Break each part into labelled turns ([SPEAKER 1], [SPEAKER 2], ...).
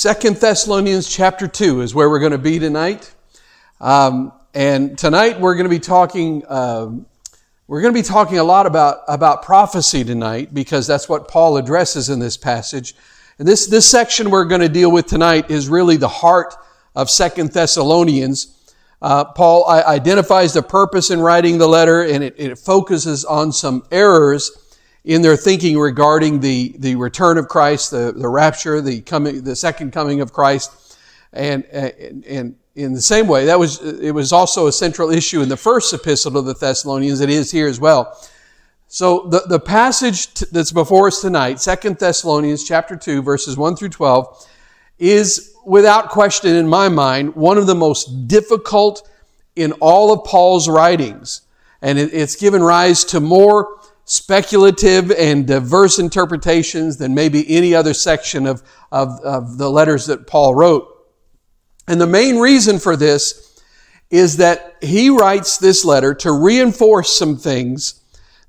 [SPEAKER 1] Second Thessalonians chapter 2 is where we're going to be tonight. Um, and tonight we're going to be talking, um, we're going to be talking a lot about, about prophecy tonight because that's what Paul addresses in this passage. And this, this section we're going to deal with tonight is really the heart of Second Thessalonians. Uh, Paul identifies the purpose in writing the letter and it, it focuses on some errors in their thinking regarding the, the return of Christ, the, the rapture, the coming, the second coming of Christ. And, and, and in the same way, that was, it was also a central issue in the first epistle to the Thessalonians. It is here as well. So the, the passage t- that's before us tonight, Second Thessalonians chapter 2, verses 1 through 12, is without question in my mind one of the most difficult in all of Paul's writings. And it, it's given rise to more speculative and diverse interpretations than maybe any other section of, of, of the letters that Paul wrote. And the main reason for this is that he writes this letter to reinforce some things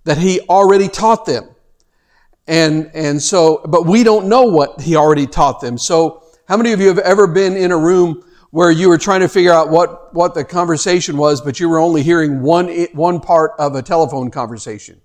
[SPEAKER 1] that he already taught them. And, and so, but we don't know what he already taught them. So, how many of you have ever been in a room where you were trying to figure out what, what the conversation was, but you were only hearing one, one part of a telephone conversation?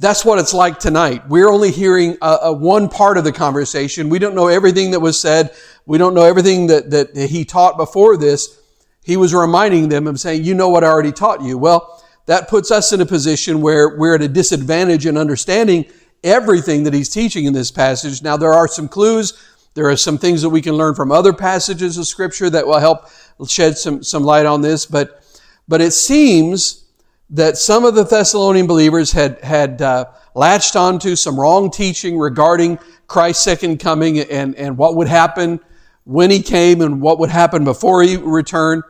[SPEAKER 1] That's what it's like tonight. We're only hearing a, a one part of the conversation. We don't know everything that was said. We don't know everything that, that he taught before this. He was reminding them of saying, you know what I already taught you. Well, that puts us in a position where we're at a disadvantage in understanding everything that he's teaching in this passage. Now, there are some clues. There are some things that we can learn from other passages of scripture that will help shed some, some light on this. But, but it seems that some of the Thessalonian believers had, had uh, latched onto some wrong teaching regarding Christ's second coming and, and what would happen when he came and what would happen before he returned.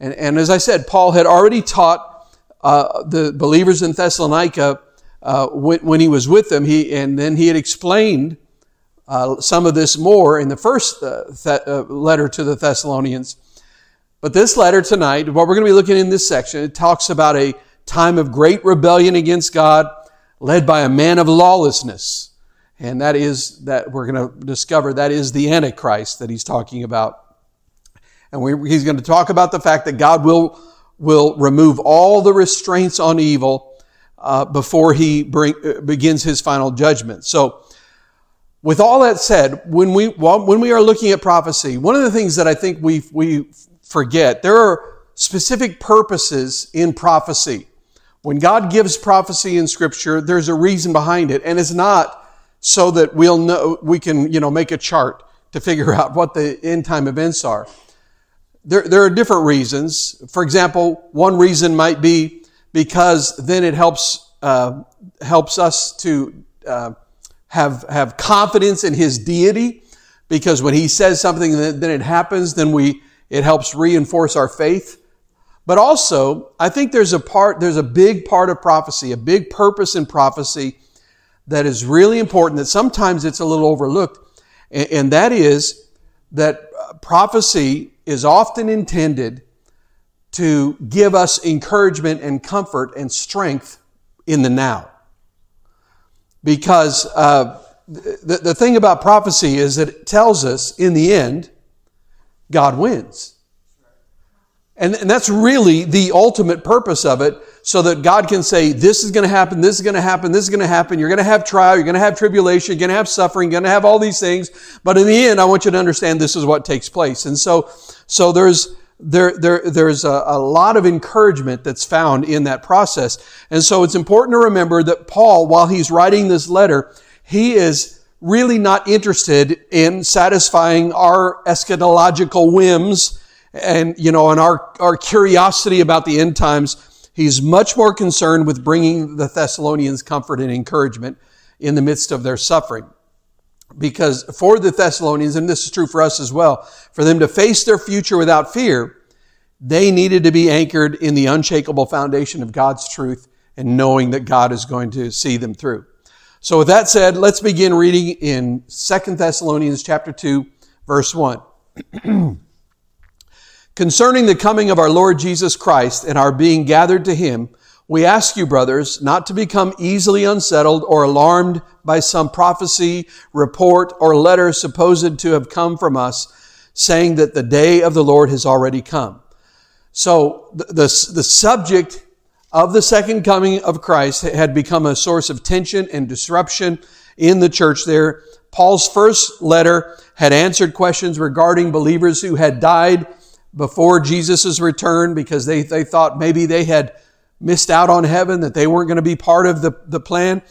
[SPEAKER 1] And, and as I said, Paul had already taught uh, the believers in Thessalonica uh, when, when, he was with them, he, and then he had explained uh, some of this more in the first uh, uh, letter to the Thessalonians. But this letter tonight, what we're going to be looking in this section, it talks about a time of great rebellion against God, led by a man of lawlessness. And that is, that we're going to discover, that is the Antichrist that he's talking about. And we, he's going to talk about the fact that God will, will remove all the restraints on evil uh, before he bring, uh, begins his final judgment. So, with all that said, when we, when we are looking at prophecy, one of the things that I think we, we forget, there are specific purposes in prophecy. When God gives prophecy in scripture, there's a reason behind it. And it's not so that we'll know, we can, you know, make a chart to figure out what the end time events are. There, there are different reasons. For example, one reason might be because then it helps, uh, helps us to, uh, have, have confidence in his deity because when he says something then it happens then we it helps reinforce our faith but also, I think there's a part, there's a big part of prophecy, a big purpose in prophecy that is really important that sometimes it's a little overlooked. And that is that prophecy is often intended to give us encouragement and comfort and strength in the now. Because uh, the, the thing about prophecy is that it tells us in the end, God wins. And, and that's really the ultimate purpose of it, so that God can say, this is going to happen, this is going to happen, this is going to happen. You're going to have trial, you're going to have tribulation, you're going to have suffering, you're going to have all these things. But in the end, I want you to understand this is what takes place. And so, so there's, there, there, there's a, a lot of encouragement that's found in that process. And so it's important to remember that Paul, while he's writing this letter, he is really not interested in satisfying our eschatological whims and, you know, and our, our curiosity about the end times, he's much more concerned with bringing the Thessalonians comfort and encouragement in the midst of their suffering. Because for the Thessalonians, and this is true for us as well, for them to face their future without fear, they needed to be anchored in the unshakable foundation of God's truth and knowing that God is going to see them through. So with that said, let's begin reading in 2 Thessalonians chapter 2, verse 1. concerning the coming of our Lord Jesus Christ and our being gathered to him, We ask you, brothers, not to become easily unsettled or alarmed by some prophecy, report, or letter supposed to have come from us, saying that the day of the Lord has already come. So the, the, the subject of the second coming of Christ had become a source of tension and disruption in the church there. Paul's first letter had answered questions regarding believers who had died before Jesus' return because they, they thought maybe they had missed out on heaven, that they weren't going to be part of the, the plan.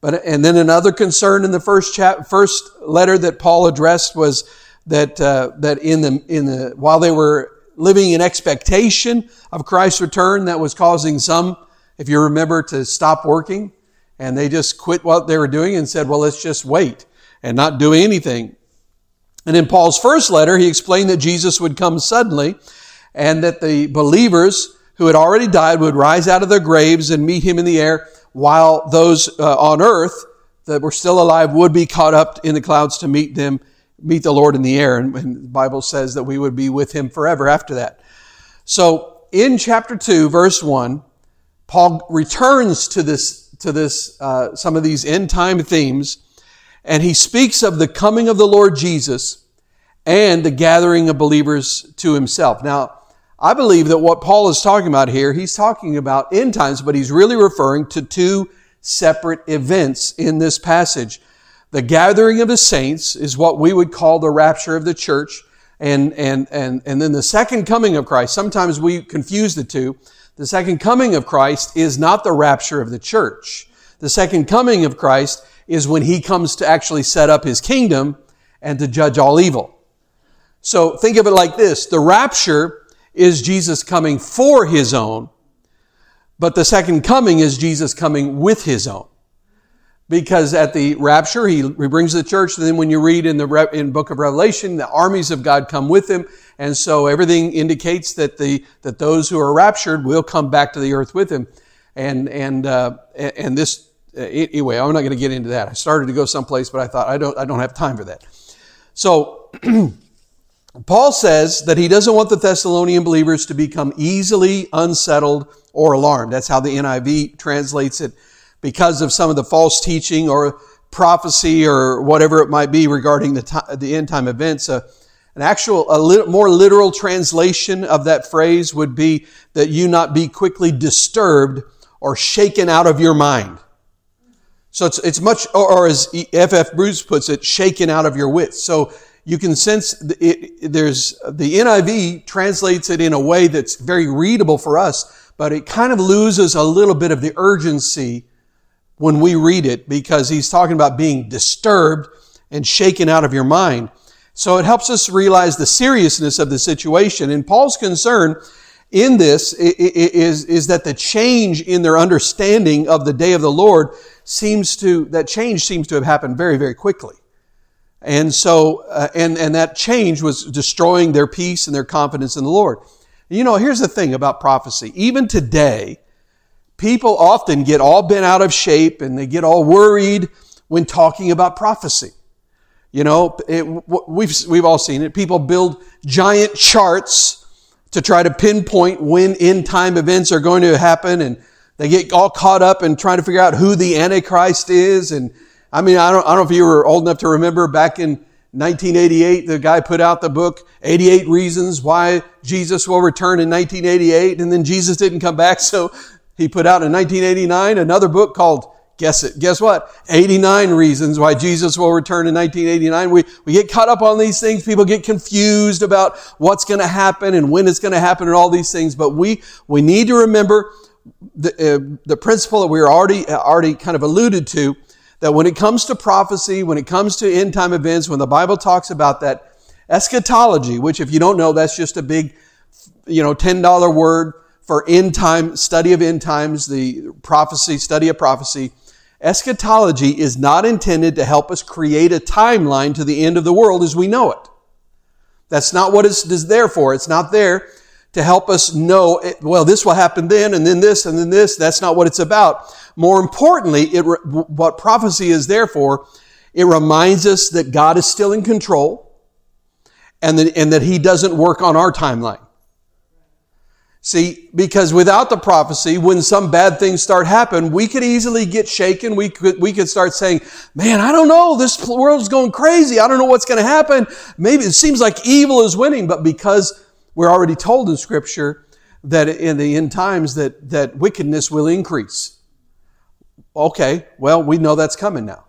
[SPEAKER 1] But, and then another concern in the first chap, first letter that Paul addressed was that, uh, that in the, in the, while they were living in expectation of Christ's return, that was causing some, if you remember, to stop working. And they just quit what they were doing and said, well, let's just wait and not do anything. And in Paul's first letter, he explained that Jesus would come suddenly and that the believers who had already died would rise out of their graves and meet him in the air, while those uh, on earth that were still alive would be caught up in the clouds to meet them, meet the Lord in the air. And, and the Bible says that we would be with him forever after that. So in chapter 2, verse 1, Paul returns to this, to this, uh, some of these end time themes, and he speaks of the coming of the Lord Jesus and the gathering of believers to himself. Now, I believe that what Paul is talking about here, he's talking about end times, but he's really referring to two separate events in this passage. The gathering of the saints is what we would call the rapture of the church. And, and, and, and then the second coming of Christ. Sometimes we confuse the two. The second coming of Christ is not the rapture of the church. The second coming of Christ is when he comes to actually set up his kingdom and to judge all evil. So think of it like this. The rapture is Jesus coming for his own, but the second coming is Jesus coming with his own. Because at the rapture, he, he brings the church. And then when you read in the in book of Revelation, the armies of God come with him. And so everything indicates that the, that those who are raptured will come back to the earth with him. And, and, uh, and this, anyway, I'm not going to get into that. I started to go someplace, but I thought I don't, I don't have time for that. So, Paul says that he doesn't want the Thessalonian believers to become easily unsettled or alarmed. That's how the NIV translates it because of some of the false teaching or prophecy or whatever it might be regarding the, time, the end time events. Uh, an actual, a li- more literal translation of that phrase would be that you not be quickly disturbed or shaken out of your mind. So it's, it's much, or, as F.F. Bruce puts it, shaken out of your wits. So you can sense it, there's the NIV translates it in a way that's very readable for us, but it kind of loses a little bit of the urgency when we read it because he's talking about being disturbed and shaken out of your mind. So it helps us realize the seriousness of the situation. And Paul's concern in this is, is that the change in their understanding of the day of the Lord seems to, that change seems to have happened very, very quickly. And so, uh, and, and that change was destroying their peace and their confidence in the Lord. You know, here's the thing about prophecy. Even today, people often get all bent out of shape and they get all worried when talking about prophecy. You know, it, we've, we've all seen it. People build giant charts to try to pinpoint when end time events are going to happen and they get all caught up in trying to figure out who the Antichrist is and I mean, I don't, I don't know if you were old enough to remember back in 1988, the guy put out the book, 88 Reasons Why Jesus Will Return in 1988, and then Jesus didn't come back, so he put out in 1989 another book called Guess it. Guess what? 89 reasons why Jesus will return in 1989. We, we get caught up on these things. People get confused about what's going to happen and when it's going to happen and all these things. But we, we need to remember the, uh, the principle that we are already, already kind of alluded to that when it comes to prophecy, when it comes to end time events, when the Bible talks about that eschatology, which if you don't know, that's just a big, you know, $10 word for end time, study of end times, the prophecy, study of prophecy. Eschatology is not intended to help us create a timeline to the end of the world as we know it. That's not what it's there for. It's not there to help us know, well, this will happen then, and then this, and then this. That's not what it's about. More importantly, it, what prophecy is there for, it reminds us that God is still in control and that, and that He doesn't work on our timeline. See, because without the prophecy, when some bad things start happen, we could easily get shaken. We could, we could start saying, man, I don't know. This world's going crazy. I don't know what's going to happen. Maybe it seems like evil is winning, but because we're already told in scripture that in the end times that, that wickedness will increase. Okay, well, we know that's coming now.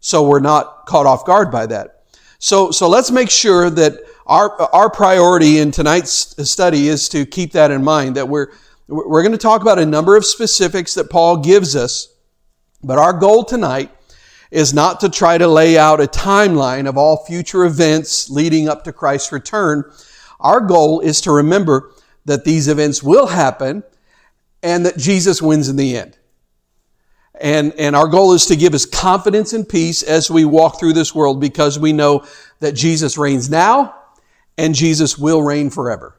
[SPEAKER 1] So we're not caught off guard by that. So, so let's make sure that our, our priority in tonight's study is to keep that in mind, that we're, we're going to talk about a number of specifics that Paul gives us, but our goal tonight is not to try to lay out a timeline of all future events leading up to Christ's return. Our goal is to remember that these events will happen and that Jesus wins in the end. And, and our goal is to give us confidence and peace as we walk through this world because we know that Jesus reigns now and Jesus will reign forever.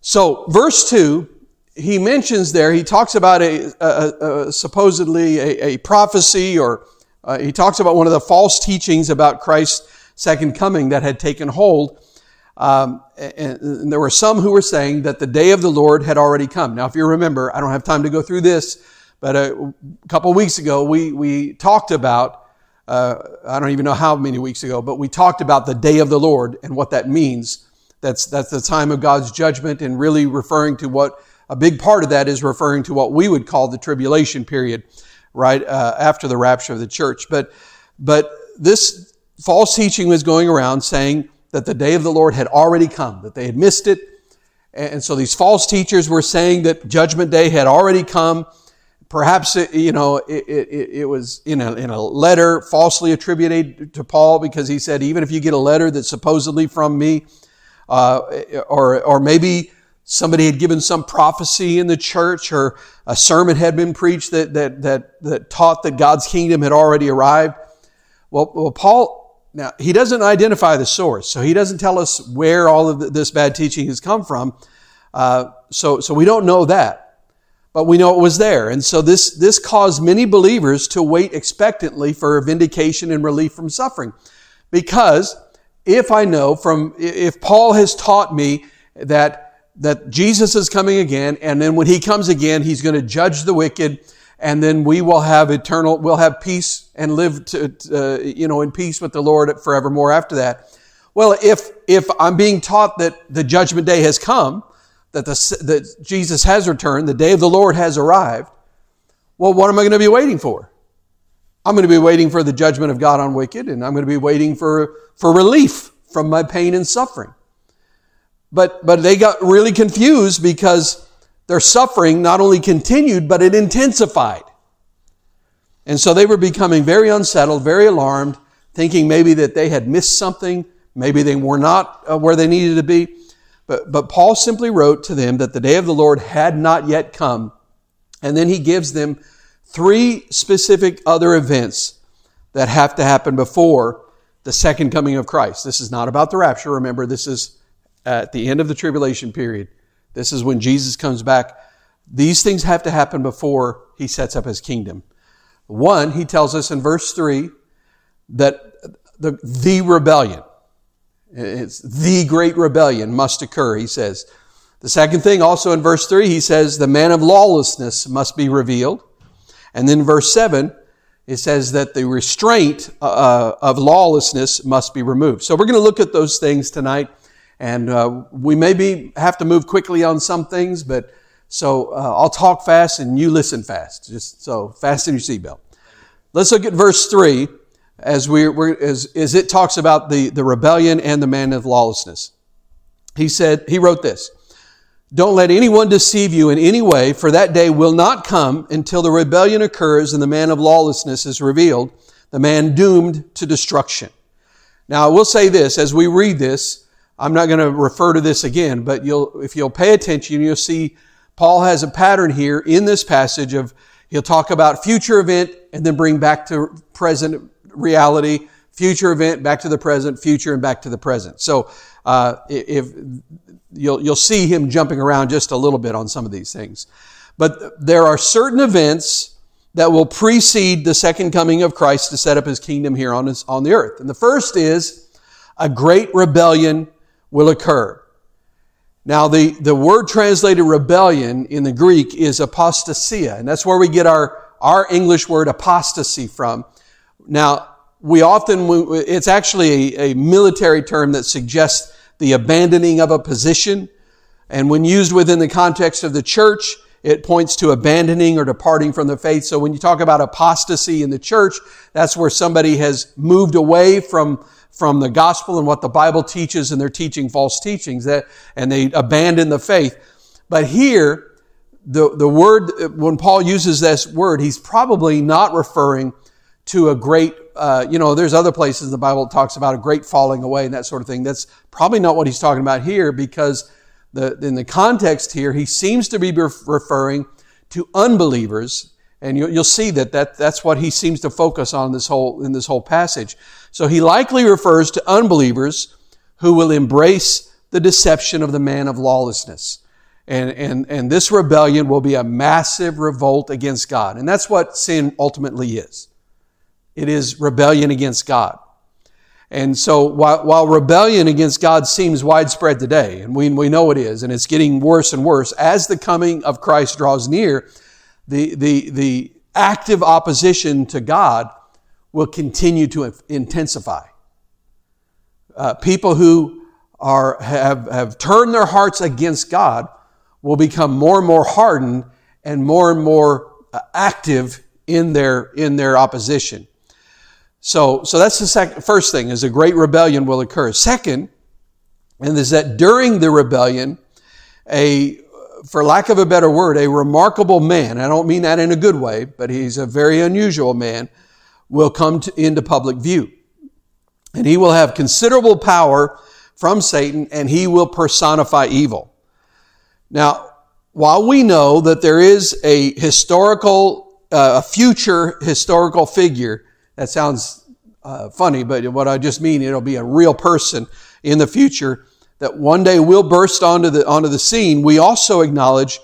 [SPEAKER 1] So, verse 2, he mentions there, he talks about a, a, a supposedly a, a, prophecy, or uh, he talks about one of the false teachings about Christ's second coming that had taken hold. Um, and, and there were some who were saying that the day of the Lord had already come. Now, if you remember, I don't have time to go through this, but a couple weeks ago, we, we talked about uh, I don't even know how many weeks ago, but we talked about the day of the Lord and what that means. That's, that's the time of God's judgment and really referring to what a big part of that is referring to what we would call the tribulation period, right, uh, after the rapture of the church. But, but this false teaching was going around saying that the day of the Lord had already come, that they had missed it. And so these false teachers were saying that judgment day had already come Perhaps, it, you know, it, it, it, was in a, in a letter falsely attributed to Paul because he said, even if you get a letter that's supposedly from me, uh, or, or maybe somebody had given some prophecy in the church or a sermon had been preached that, that, that, that taught that God's kingdom had already arrived. Well, well, Paul, now, he doesn't identify the source, so he doesn't tell us where all of this bad teaching has come from. Uh, so, so we don't know that but we know it was there. And so this, this caused many believers to wait expectantly for vindication and relief from suffering. Because if I know from, if Paul has taught me that, that Jesus is coming again, and then when he comes again, he's going to judge the wicked, and then we will have eternal, we'll have peace and live to, uh, you know, in peace with the Lord forevermore after that. Well, if, if I'm being taught that the judgment day has come, that, the, that Jesus has returned, the day of the Lord has arrived, well, what am I going to be waiting for? I'm going to be waiting for the judgment of God on wicked, and I'm going to be waiting for, for relief from my pain and suffering. But, but they got really confused because their suffering not only continued, but it intensified. And so they were becoming very unsettled, very alarmed, thinking maybe that they had missed something, maybe they were not uh, where they needed to be. But, but Paul simply wrote to them that the day of the Lord had not yet come. And then he gives them three specific other events that have to happen before the second coming of Christ. This is not about the rapture. Remember, this is at the end of the tribulation period. This is when Jesus comes back. These things have to happen before he sets up his kingdom. One, he tells us in verse 3 that the, the rebellion, it's the great rebellion must occur, he says. The second thing, also in verse 3, he says the man of lawlessness must be revealed. And then verse 7, it says that the restraint uh, uh, of lawlessness must be removed. So we're going to look at those things tonight. And uh, we maybe have to move quickly on some things, but so uh, I'll talk fast and you listen fast. Just so fasten your seatbelt. Let's look at verse 3 as, we, as, as it talks about the, the rebellion and the man of lawlessness. He said, he wrote this, don't let anyone deceive you in any way, for that day will not come until the rebellion occurs and the man of lawlessness is revealed, the man doomed to destruction. Now, I will say this, as we read this, I'm not going to refer to this again, but you'll, if you'll pay attention, you'll see Paul has a pattern here in this passage of, he'll talk about future event and then bring back to present reality, future event, back to the present, future, and back to the present. So uh, if you'll you'll see him jumping around just a little bit on some of these things, but there are certain events that will precede the second coming of Christ to set up His kingdom here on his, on the earth. And the first is a great rebellion will occur. Now, the, the word translated rebellion in the Greek is apostasia, and that's where we get our, our English word apostasy from. Now, we often, it's actually a, a military term that suggests the abandoning of a position. And when used within the context of the church, it points to abandoning or departing from the faith. So when you talk about apostasy in the church, that's where somebody has moved away from from the gospel and what the Bible teaches and they're teaching false teachings that, and they abandon the faith. But here, the, the word, when Paul uses this word, he's probably not referring to a great, uh, you know, there's other places the Bible talks about a great falling away and that sort of thing. That's probably not what he's talking about here because the, in the context here, he seems to be referring to unbelievers and you'll, see that, that that's what he seems to focus on this whole, in this whole passage. So he likely refers to unbelievers who will embrace the deception of the man of lawlessness. And, and, and this rebellion will be a massive revolt against God. And that's what sin ultimately is. It is rebellion against God. And so while, while rebellion against God seems widespread today, and we, we know it is, and it's getting worse and worse, as the coming of Christ draws near, the, the, the active opposition to God will continue to intensify. Uh, people who are, have, have turned their hearts against God will become more and more hardened and more and more uh, active in their, in their opposition. So, so that's the second, first thing is a great rebellion will occur. Second, and is that during the rebellion, a for lack of a better word, a remarkable man, I don't mean that in a good way, but he's a very unusual man, will come to, into public view. And he will have considerable power from Satan and he will personify evil. Now, while we know that there is a historical, uh, a future historical figure, that sounds uh, funny, but what I just mean, it'll be a real person in the future that one day will burst onto the, onto the scene, we also acknowledge,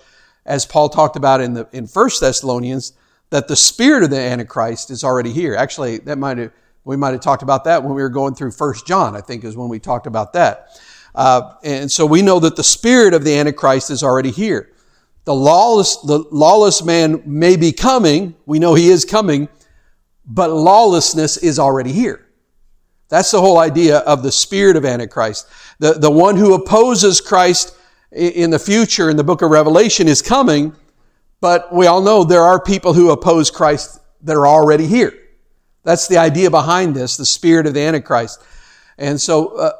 [SPEAKER 1] as Paul talked about in, the, in 1 Thessalonians, that the spirit of the Antichrist is already here. Actually, that might have, we might have talked about that when we were going through 1 John, I think is when we talked about that. Uh, and so we know that the spirit of the Antichrist is already here. The lawless, the lawless man may be coming. We know he is coming, but lawlessness is already here. That's the whole idea of the spirit of Antichrist. The, the one who opposes Christ in the future in the book of Revelation is coming, but we all know there are people who oppose Christ that are already here. That's the idea behind this, the spirit of the Antichrist. And so, uh,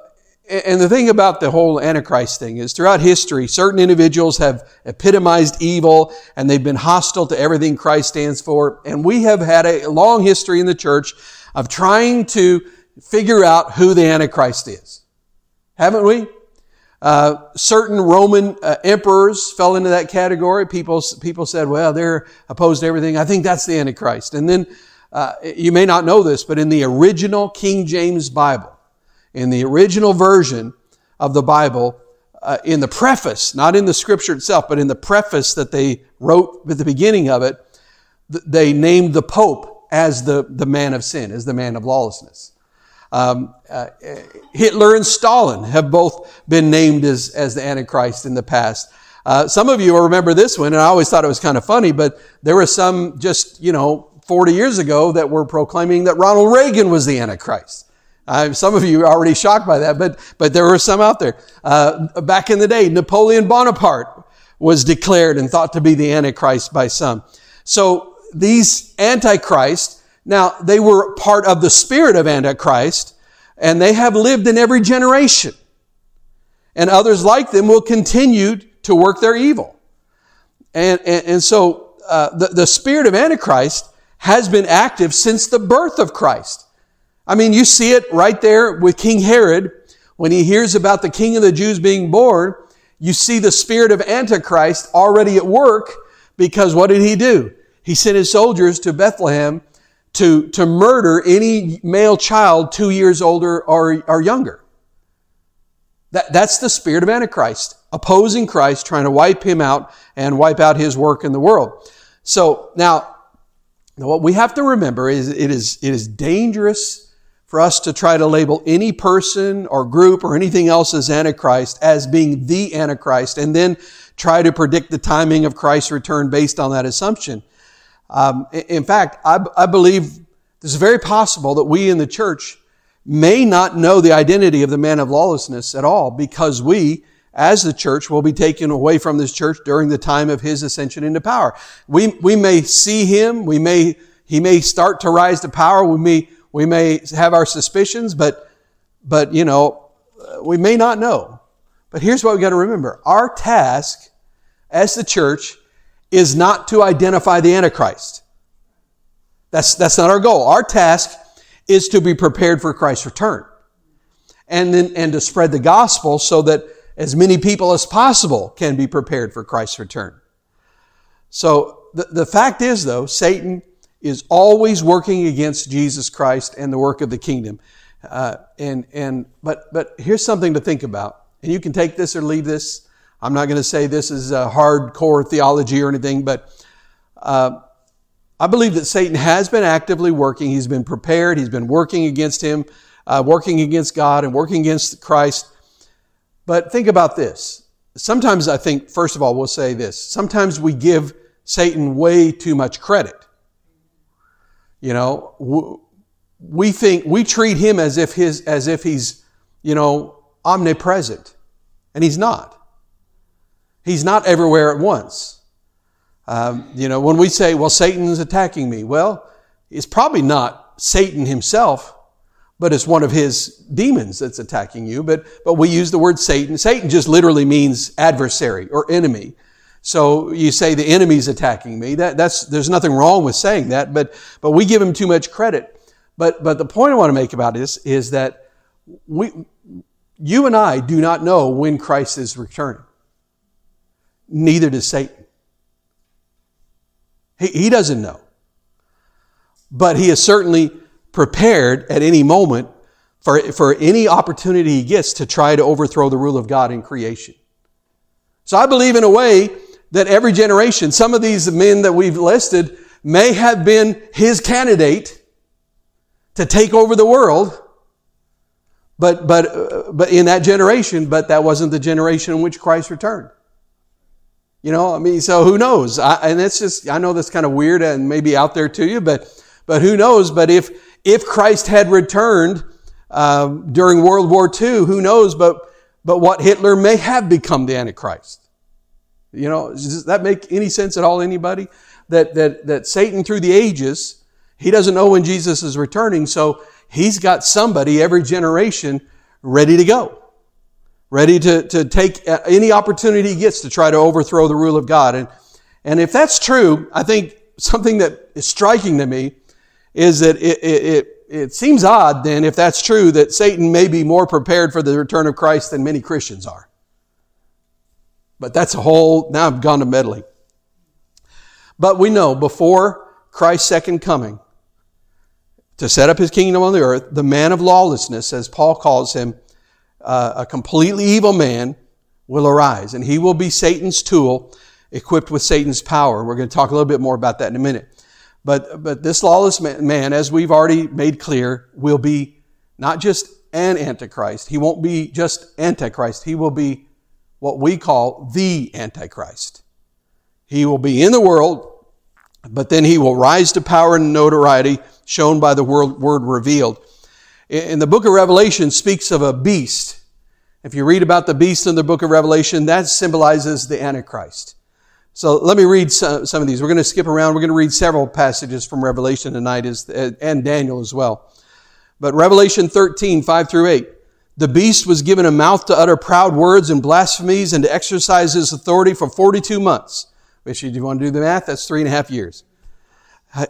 [SPEAKER 1] and the thing about the whole Antichrist thing is throughout history, certain individuals have epitomized evil and they've been hostile to everything Christ stands for. And we have had a long history in the church of trying to figure out who the Antichrist is. Haven't we? Uh, certain Roman uh, emperors fell into that category. People, people said, well, they're opposed to everything. I think that's the Antichrist. And then, uh, you may not know this, but in the original King James Bible, in the original version of the Bible, uh, in the preface, not in the scripture itself, but in the preface that they wrote at the beginning of it, they named the Pope as the, the man of sin, as the man of lawlessness. Um, uh, Hitler and Stalin have both been named as, as the Antichrist in the past. Uh, some of you will remember this one, and I always thought it was kind of funny, but there were some just, you know, 40 years ago that were proclaiming that Ronald Reagan was the Antichrist. Uh, some of you are already shocked by that, but, but there were some out there. Uh, back in the day, Napoleon Bonaparte was declared and thought to be the Antichrist by some. So these Antichrists now, they were part of the spirit of Antichrist, and they have lived in every generation. And others like them will continue to work their evil. And, and, and so uh, the, the spirit of Antichrist has been active since the birth of Christ. I mean, you see it right there with King Herod. When he hears about the king of the Jews being born, you see the spirit of Antichrist already at work because what did he do? He sent his soldiers to Bethlehem to, to murder any male child two years older or, or younger. That, that's the spirit of Antichrist, opposing Christ, trying to wipe him out and wipe out his work in the world. So now, what we have to remember is it is, it is dangerous for us to try to label any person or group or anything else as Antichrist as being the Antichrist and then try to predict the timing of Christ's return based on that assumption. Um, in fact, I, I believe it's very possible that we in the church may not know the identity of the man of lawlessness at all because we, as the church, will be taken away from this church during the time of his ascension into power. We, we may see him, we may, he may start to rise to power, we may, we may have our suspicions, but, but, you know, we may not know. But here's what we got to remember. Our task as the church is not to identify the Antichrist. That's, that's not our goal. Our task is to be prepared for Christ's return. And then, and to spread the gospel so that as many people as possible can be prepared for Christ's return. So the, the fact is though, Satan is always working against Jesus Christ and the work of the kingdom. Uh, and, and, but, but here's something to think about. And you can take this or leave this. I'm not going to say this is a hardcore theology or anything, but uh, I believe that Satan has been actively working. He's been prepared. He's been working against him, uh, working against God, and working against Christ. But think about this. Sometimes I think, first of all, we'll say this. Sometimes we give Satan way too much credit. You know, we think we treat him as if his as if he's you know omnipresent, and he's not. He's not everywhere at once. Um, you know, when we say, well, Satan's attacking me, well, it's probably not Satan himself, but it's one of his demons that's attacking you. But, but we use the word Satan. Satan just literally means adversary or enemy. So you say the enemy's attacking me. That, that's, there's nothing wrong with saying that, but, but we give him too much credit. But, but the point I want to make about this is that we, you and I do not know when Christ is returning. Neither does Satan. He, he doesn't know. But he is certainly prepared at any moment for, for any opportunity he gets to try to overthrow the rule of God in creation. So I believe in a way that every generation, some of these men that we've listed may have been his candidate to take over the world, but, but, uh, but in that generation, but that wasn't the generation in which Christ returned. You know, I mean, so who knows? I, and it's just, I know that's kind of weird and maybe out there to you, but, but who knows? But if, if Christ had returned um, during World War II, who knows? But, but what Hitler may have become the Antichrist. You know, does that make any sense at all, anybody? That, that, that Satan through the ages, he doesn't know when Jesus is returning, so he's got somebody every generation ready to go ready to, to take uh, any opportunity he gets to try to overthrow the rule of God. And, and if that's true, I think something that is striking to me is that it, it, it, it seems odd then, if that's true, that Satan may be more prepared for the return of Christ than many Christians are. But that's a whole, now I've gone to meddling. But we know before Christ's second coming, to set up his kingdom on the earth, the man of lawlessness, as Paul calls him, uh, a completely evil man will arise, and he will be Satan's tool, equipped with Satan's power. We're going to talk a little bit more about that in a minute. But, but this lawless man, as we've already made clear, will be not just an antichrist. He won't be just antichrist. He will be what we call the antichrist. He will be in the world, but then he will rise to power and notoriety shown by the word, word revealed in the book of Revelation speaks of a beast. If you read about the beast in the book of Revelation, that symbolizes the Antichrist. So let me read some, of these. We're going to skip around. We're going to read several passages from Revelation tonight and Daniel as well. But Revelation 13, 5 through 8. The beast was given a mouth to utter proud words and blasphemies and to exercise his authority for 42 months. Which, if you want to do the math, that's three and a half years.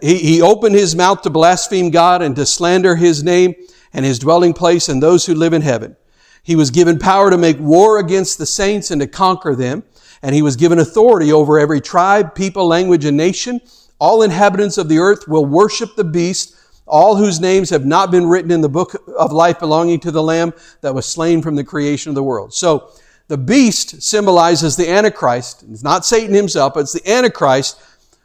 [SPEAKER 1] He, he opened his mouth to blaspheme God and to slander his name and his dwelling place and those who live in heaven. He was given power to make war against the saints and to conquer them. And he was given authority over every tribe, people, language, and nation. All inhabitants of the earth will worship the beast, all whose names have not been written in the book of life belonging to the Lamb that was slain from the creation of the world. So the beast symbolizes the Antichrist. It's not Satan himself, it's the Antichrist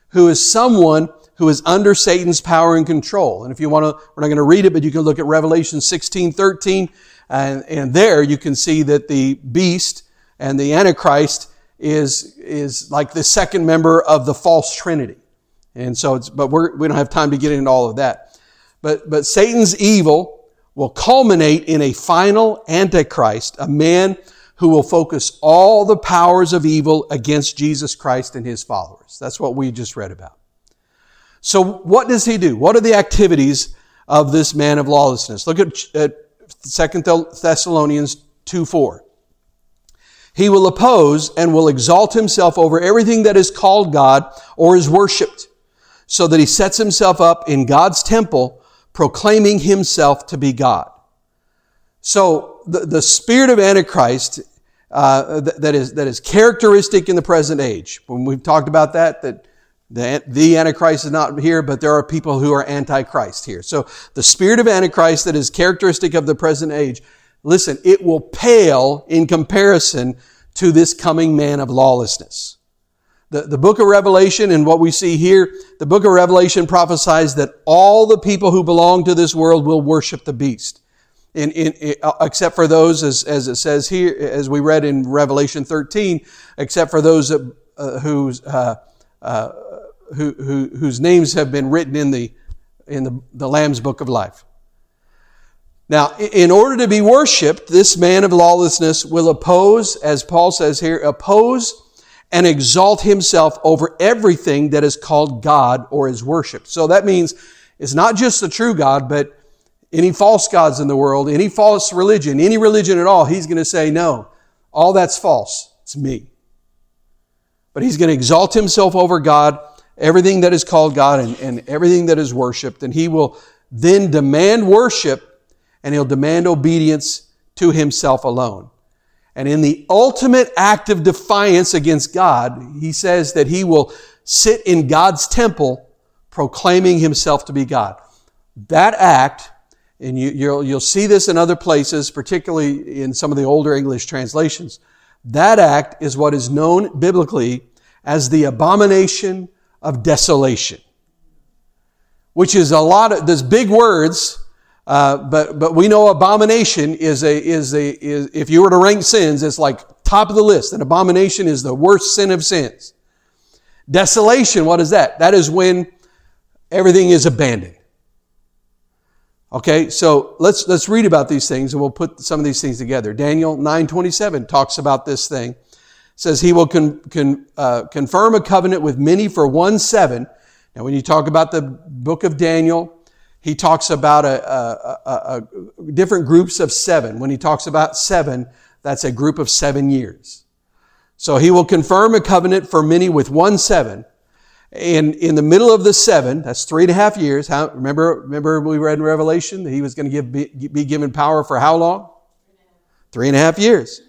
[SPEAKER 1] who is someone who is under Satan's power and control. And if you want to, we're not going to read it, but you can look at Revelation 16, 13, and, and there you can see that the beast and the Antichrist is, is like the second member of the false trinity. And so it's, but we're, we don't have time to get into all of that. But, but Satan's evil will culminate in a final Antichrist, a man who will focus all the powers of evil against Jesus Christ and his followers. That's what we just read about. So what does he do? What are the activities of this man of lawlessness? Look at, at 2 Thessalonians 2 4. He will oppose and will exalt himself over everything that is called God or is worshiped, so that he sets himself up in God's temple, proclaiming himself to be God. So the, the spirit of Antichrist uh, that, that is that is characteristic in the present age. When we've talked about that, that the, the Antichrist is not here, but there are people who are Antichrist here. So the spirit of Antichrist that is characteristic of the present age listen, it will pale in comparison to this coming man of lawlessness. The, the book of Revelation and what we see here, the book of Revelation prophesies that all the people who belong to this world will worship the beast. In, in, in, uh, except for those, as, as it says here, as we read in Revelation 13, except for those that, uh, whose, uh, uh, who, who, whose names have been written in the, in the, the Lamb's book of life. Now, in order to be worshiped, this man of lawlessness will oppose, as Paul says here, oppose and exalt himself over everything that is called God or is worshiped. So that means it's not just the true God, but any false gods in the world, any false religion, any religion at all, he's going to say, no, all that's false. It's me. But he's going to exalt himself over God, everything that is called God and, and everything that is worshiped, and he will then demand worship and he'll demand obedience to himself alone. And in the ultimate act of defiance against God, he says that he will sit in God's temple proclaiming himself to be God. That act, and you, will you'll see this in other places, particularly in some of the older English translations, that act is what is known biblically as the abomination of desolation. Which is a lot of, there's big words, uh, but but we know abomination is a is a is if you were to rank sins, it's like top of the list. An abomination is the worst sin of sins. Desolation, what is that? That is when everything is abandoned. Okay, so let's let's read about these things and we'll put some of these things together. Daniel 9:27 talks about this thing. Says he will con, con, uh, confirm a covenant with many for one seven. Now, when you talk about the book of Daniel, he talks about a, a, a, a, different groups of seven. When he talks about seven, that's a group of seven years. So he will confirm a covenant for many with one seven. And in the middle of the seven, that's three and a half years. How, remember, remember we read in Revelation that he was going to give, be, be given power for how long? Three and a half years.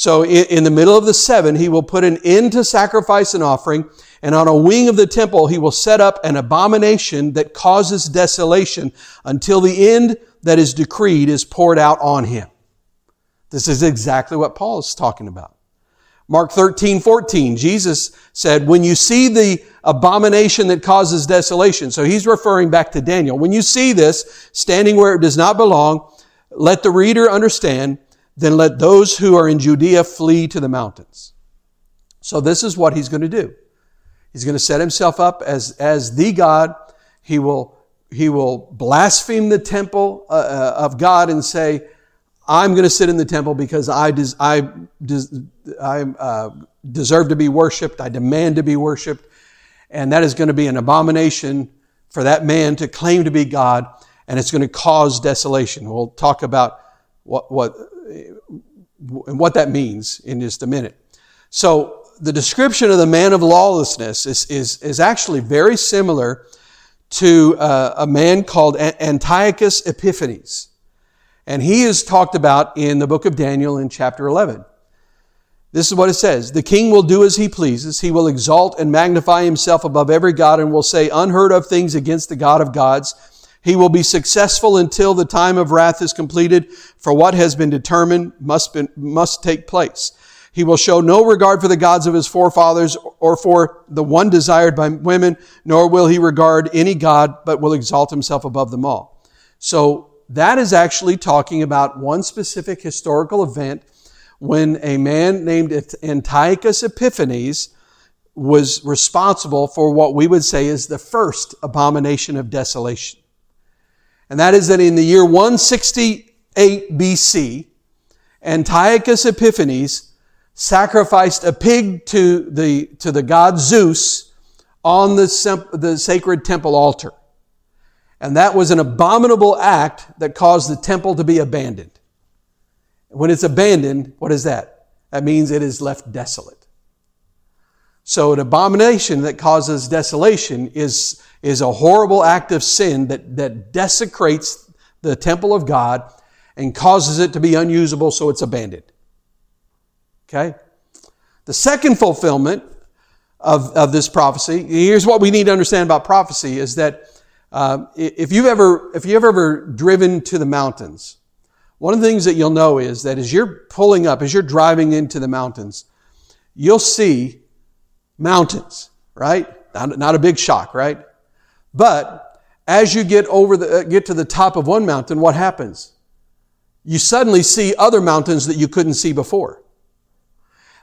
[SPEAKER 1] So in, the middle of the seven, he will put an end to sacrifice and offering and on a wing of the temple he will set up an abomination that causes desolation until the end that is decreed is poured out on him. This is exactly what Paul is talking about. Mark 13, 14, Jesus said, when you see the abomination that causes desolation, so he's referring back to Daniel, when you see this standing where it does not belong, let the reader understand, then let those who are in Judea flee to the mountains. So this is what he's going to do. He's going to set himself up as, as the God. He will, he will blaspheme the temple uh, uh of God and say, I'm going to sit in the temple because I, des- I, des- I uh, deserve to be worshiped. I demand to be worshiped. And that is going to be an abomination for that man to claim to be God, and it's going to cause desolation. We'll talk about what, what, what that means in just a minute. So the description of the man of lawlessness is, is, is actually very similar to uh, a man called Antiochus Epiphanes. And he is talked about in the book of Daniel in chapter 11. This is what it says. The king will do as he pleases. He will exalt and magnify himself above every God and will say unheard of things against the God of gods. He will be successful until the time of wrath is completed, for what has been determined must, be, must take place. He will show no regard for the gods of his forefathers or for the one desired by women, nor will he regard any God, but will exalt himself above them all. So that is actually talking about one specific historical event when a man named Antiochus Epiphanes was responsible for what we would say is the first abomination of desolation. And that is that in the year 168 BC, Antiochus Epiphanes sacrificed a pig to the, to the god Zeus on the, the sacred temple altar. And that was an abominable act that caused the temple to be abandoned. When it's abandoned, what is that? That means it is left desolate. So an abomination that causes desolation is, is a horrible act of sin that, that desecrates the temple of God and causes it to be unusable so it's abandoned. Okay? The second fulfillment of, of this prophecy, here's what we need to understand about prophecy is that uh, if you've ever, if you've ever driven to the mountains, one of the things that you'll know is that as you're pulling up, as you're driving into the mountains, you'll see mountains, right? Not, not a big shock, right? But as you get over the, uh, get to the top of one mountain, what happens? You suddenly see other mountains that you couldn't see before.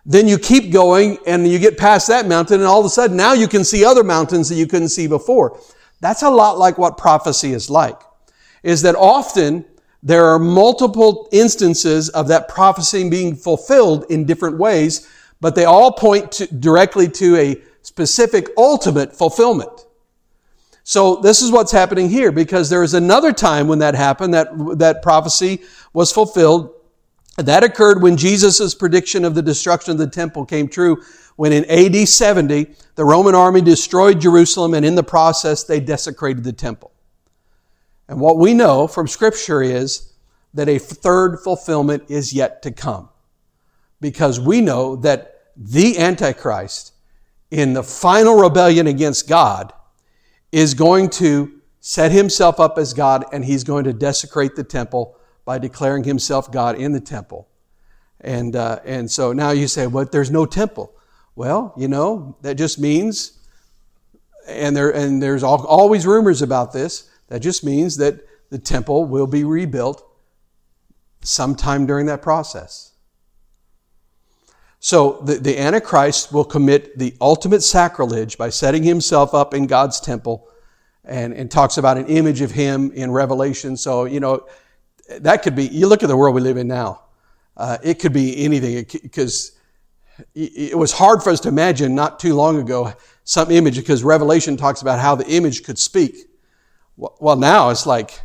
[SPEAKER 1] Then you keep going and you get past that mountain and all of a sudden now you can see other mountains that you couldn't see before. That's a lot like what prophecy is like. Is that often there are multiple instances of that prophecy being fulfilled in different ways, but they all point to, directly to a specific ultimate fulfillment. So this is what's happening here because there is another time when that happened, that, that prophecy was fulfilled. That occurred when Jesus' prediction of the destruction of the temple came true when in AD 70, the Roman army destroyed Jerusalem and in the process they desecrated the temple. And what we know from scripture is that a third fulfillment is yet to come. Because we know that the Antichrist in the final rebellion against God is going to set himself up as God and he's going to desecrate the temple by declaring himself God in the temple. And, uh, and so now you say, well, there's no temple. Well, you know, that just means, and, there, and there's always rumors about this, that just means that the temple will be rebuilt sometime during that process. So the, the Antichrist will commit the ultimate sacrilege by setting himself up in God's temple and, and talks about an image of him in Revelation. So, you know, that could be, you look at the world we live in now. Uh, it could be anything because it was hard for us to imagine not too long ago some image because Revelation talks about how the image could speak. Well, now it's like,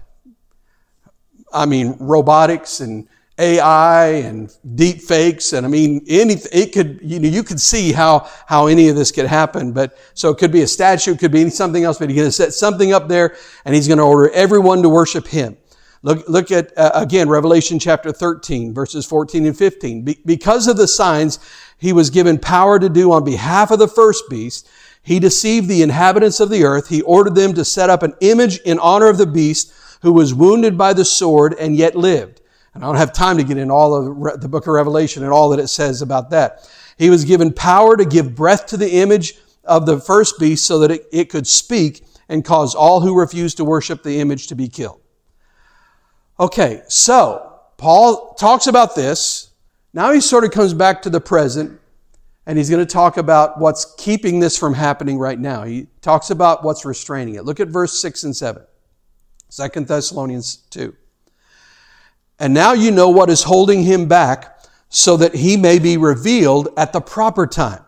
[SPEAKER 1] I mean, robotics and AI and deep fakes. And I mean, any, it could, you know, you could see how, how any of this could happen. But so it could be a statue, it could be something else, but he's going to set something up there and he's going to order everyone to worship him. Look, look at, uh, again, Revelation chapter 13, verses 14 and 15. Be- because of the signs he was given power to do on behalf of the first beast, he deceived the inhabitants of the earth. He ordered them to set up an image in honor of the beast who was wounded by the sword and yet lived. And I don't have time to get in all of the book of Revelation and all that it says about that. He was given power to give breath to the image of the first beast so that it, it could speak and cause all who refused to worship the image to be killed. Okay, so Paul talks about this. Now he sort of comes back to the present and he's going to talk about what's keeping this from happening right now. He talks about what's restraining it. Look at verse 6 and 7. 2 Thessalonians 2. And now you know what is holding him back so that he may be revealed at the proper time.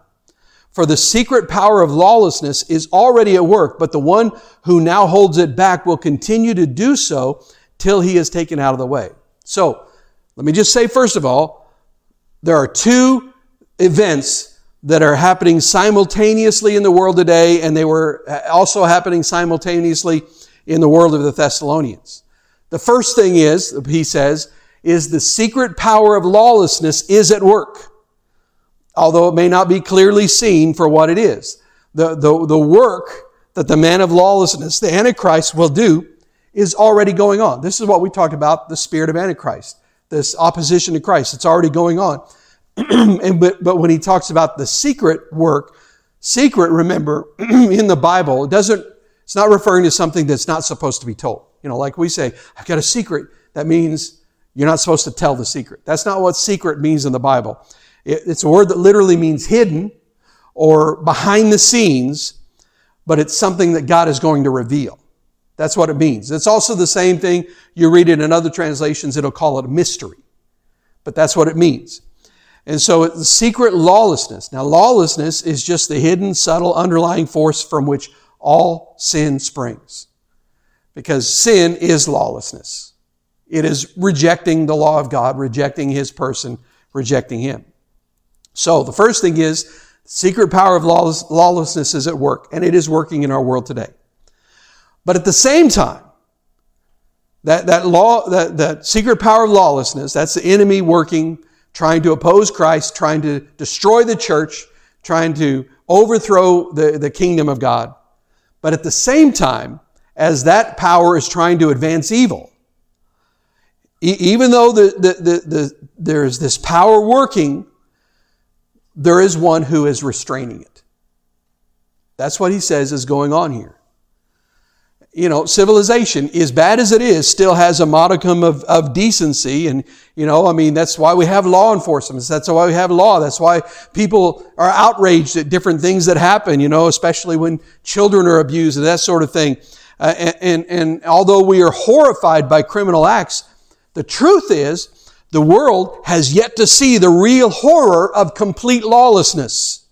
[SPEAKER 1] For the secret power of lawlessness is already at work, but the one who now holds it back will continue to do so till he is taken out of the way. So, let me just say first of all, there are two events that are happening simultaneously in the world today, and they were also happening simultaneously in the world of the Thessalonians. The first thing is, he says, is the secret power of lawlessness is at work, although it may not be clearly seen for what it is. The, the, the work that the man of lawlessness, the Antichrist, will do is already going on. This is what we talked about, the spirit of Antichrist, this opposition to Christ. It's already going on. and, but, but when he talks about the secret work, Secret, remember, in the Bible, it doesn't, it's not referring to something that's not supposed to be told. You know, like we say, I've got a secret. That means you're not supposed to tell the secret. That's not what secret means in the Bible. It's a word that literally means hidden or behind the scenes, but it's something that God is going to reveal. That's what it means. It's also the same thing you read it in other translations, it'll call it a mystery. But that's what it means. And so the secret lawlessness. Now lawlessness is just the hidden, subtle, underlying force from which all sin springs. Because sin is lawlessness. It is rejecting the law of God, rejecting His person, rejecting Him. So the first thing is secret power of lawlessness is at work, and it is working in our world today. But at the same time, that, that law, that, that secret power of lawlessness, that's the enemy working, trying to oppose Christ, trying to destroy the church, trying to overthrow the, the kingdom of God. But at the same time, as that power is trying to advance evil, e- even though the, the, the, the, there's this power working, there is one who is restraining it. That's what he says is going on here you know, civilization, as bad as it is, still has a modicum of, of decency. And, you know, I mean, that's why we have law enforcement. That's why we have law. That's why people are outraged at different things that happen, you know, especially when children are abused and that sort of thing. Uh, and, and, and although we are horrified by criminal acts, the truth is the world has yet to see the real horror of complete lawlessness.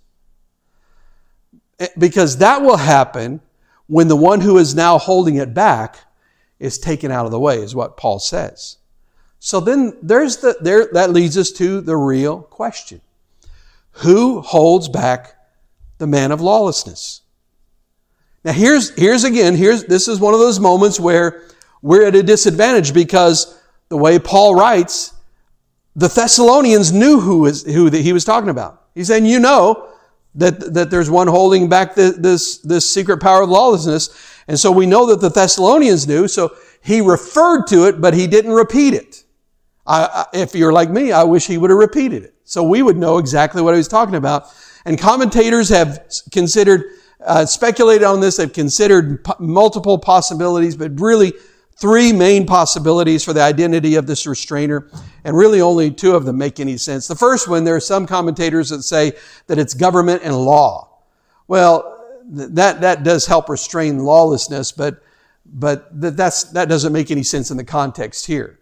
[SPEAKER 1] Eh, because that will happen when the one who is now holding it back is taken out of the way, is what Paul says. So then there's the, there, that leads us to the real question. Who holds back the man of lawlessness? Now here's, here's again, here's, this is one of those moments where we're at a disadvantage because the way Paul writes, the Thessalonians knew who, is, who he was talking about. He's saying, you know, that, that there's one holding back the, this, this secret power of lawlessness. And so we know that the Thessalonians knew, so he referred to it, but he didn't repeat it. I, I, if you're like me, I wish he would have repeated it. So we would know exactly what he was talking about. And commentators have considered, uh, speculated on this, they've considered multiple possibilities, but really three main possibilities for the identity of this restrainer, and really only two of them make any sense. The first one, there are some commentators that say that it's government and law. Well, that, that does help restrain lawlessness, but, but that's, that doesn't make any sense in the context here.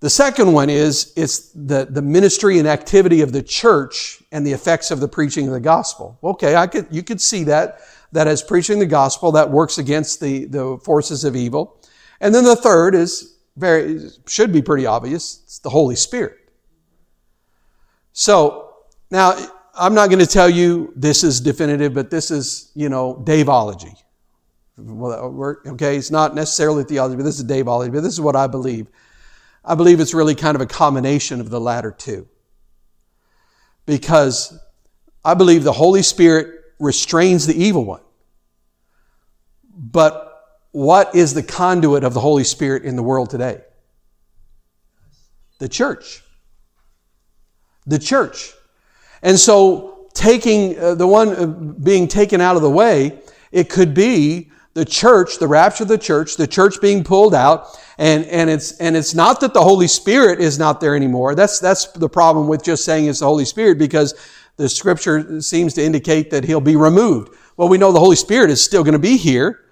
[SPEAKER 1] The second one is it's the, the ministry and activity of the church and the effects of the preaching of the gospel. Okay, I could, you could see that that is preaching the gospel that works against the, the forces of evil. And then the third is very, should be pretty obvious. It's the Holy Spirit. So now I'm not going to tell you this is definitive, but this is, you know, Daveology. Well, okay, it's not necessarily theology, but this is Daveology, but this is what I believe. I believe it's really kind of a combination of the latter two. Because I believe the Holy Spirit restrains the evil one. But what is the conduit of the Holy Spirit in the world today? The church. The church. And so, taking uh, the one uh, being taken out of the way, it could be the church, the rapture of the church, the church being pulled out, and, and it's and it's not that the Holy Spirit is not there anymore. That's that's the problem with just saying it's the Holy Spirit because the scripture seems to indicate that he'll be removed. Well, we know the Holy Spirit is still going to be here.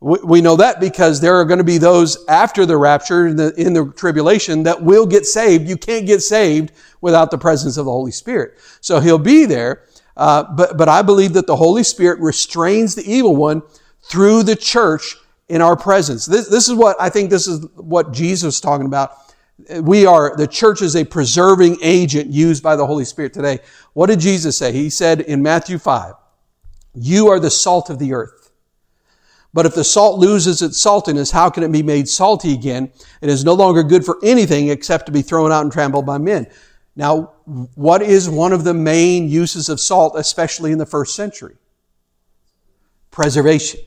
[SPEAKER 1] We know that because there are going to be those after the rapture in the, in the tribulation that will get saved. You can't get saved without the presence of the Holy Spirit. So he'll be there. Uh, but, but I believe that the Holy Spirit restrains the evil one through the church in our presence. This, this is what I think this is what Jesus is talking about we are, the church is a preserving agent used by the Holy Spirit today. What did Jesus say? He said in Matthew 5, you are the salt of the earth. But if the salt loses its saltiness, how can it be made salty again? It is no longer good for anything except to be thrown out and trampled by men. Now, what is one of the main uses of salt, especially in the first century? Preservation.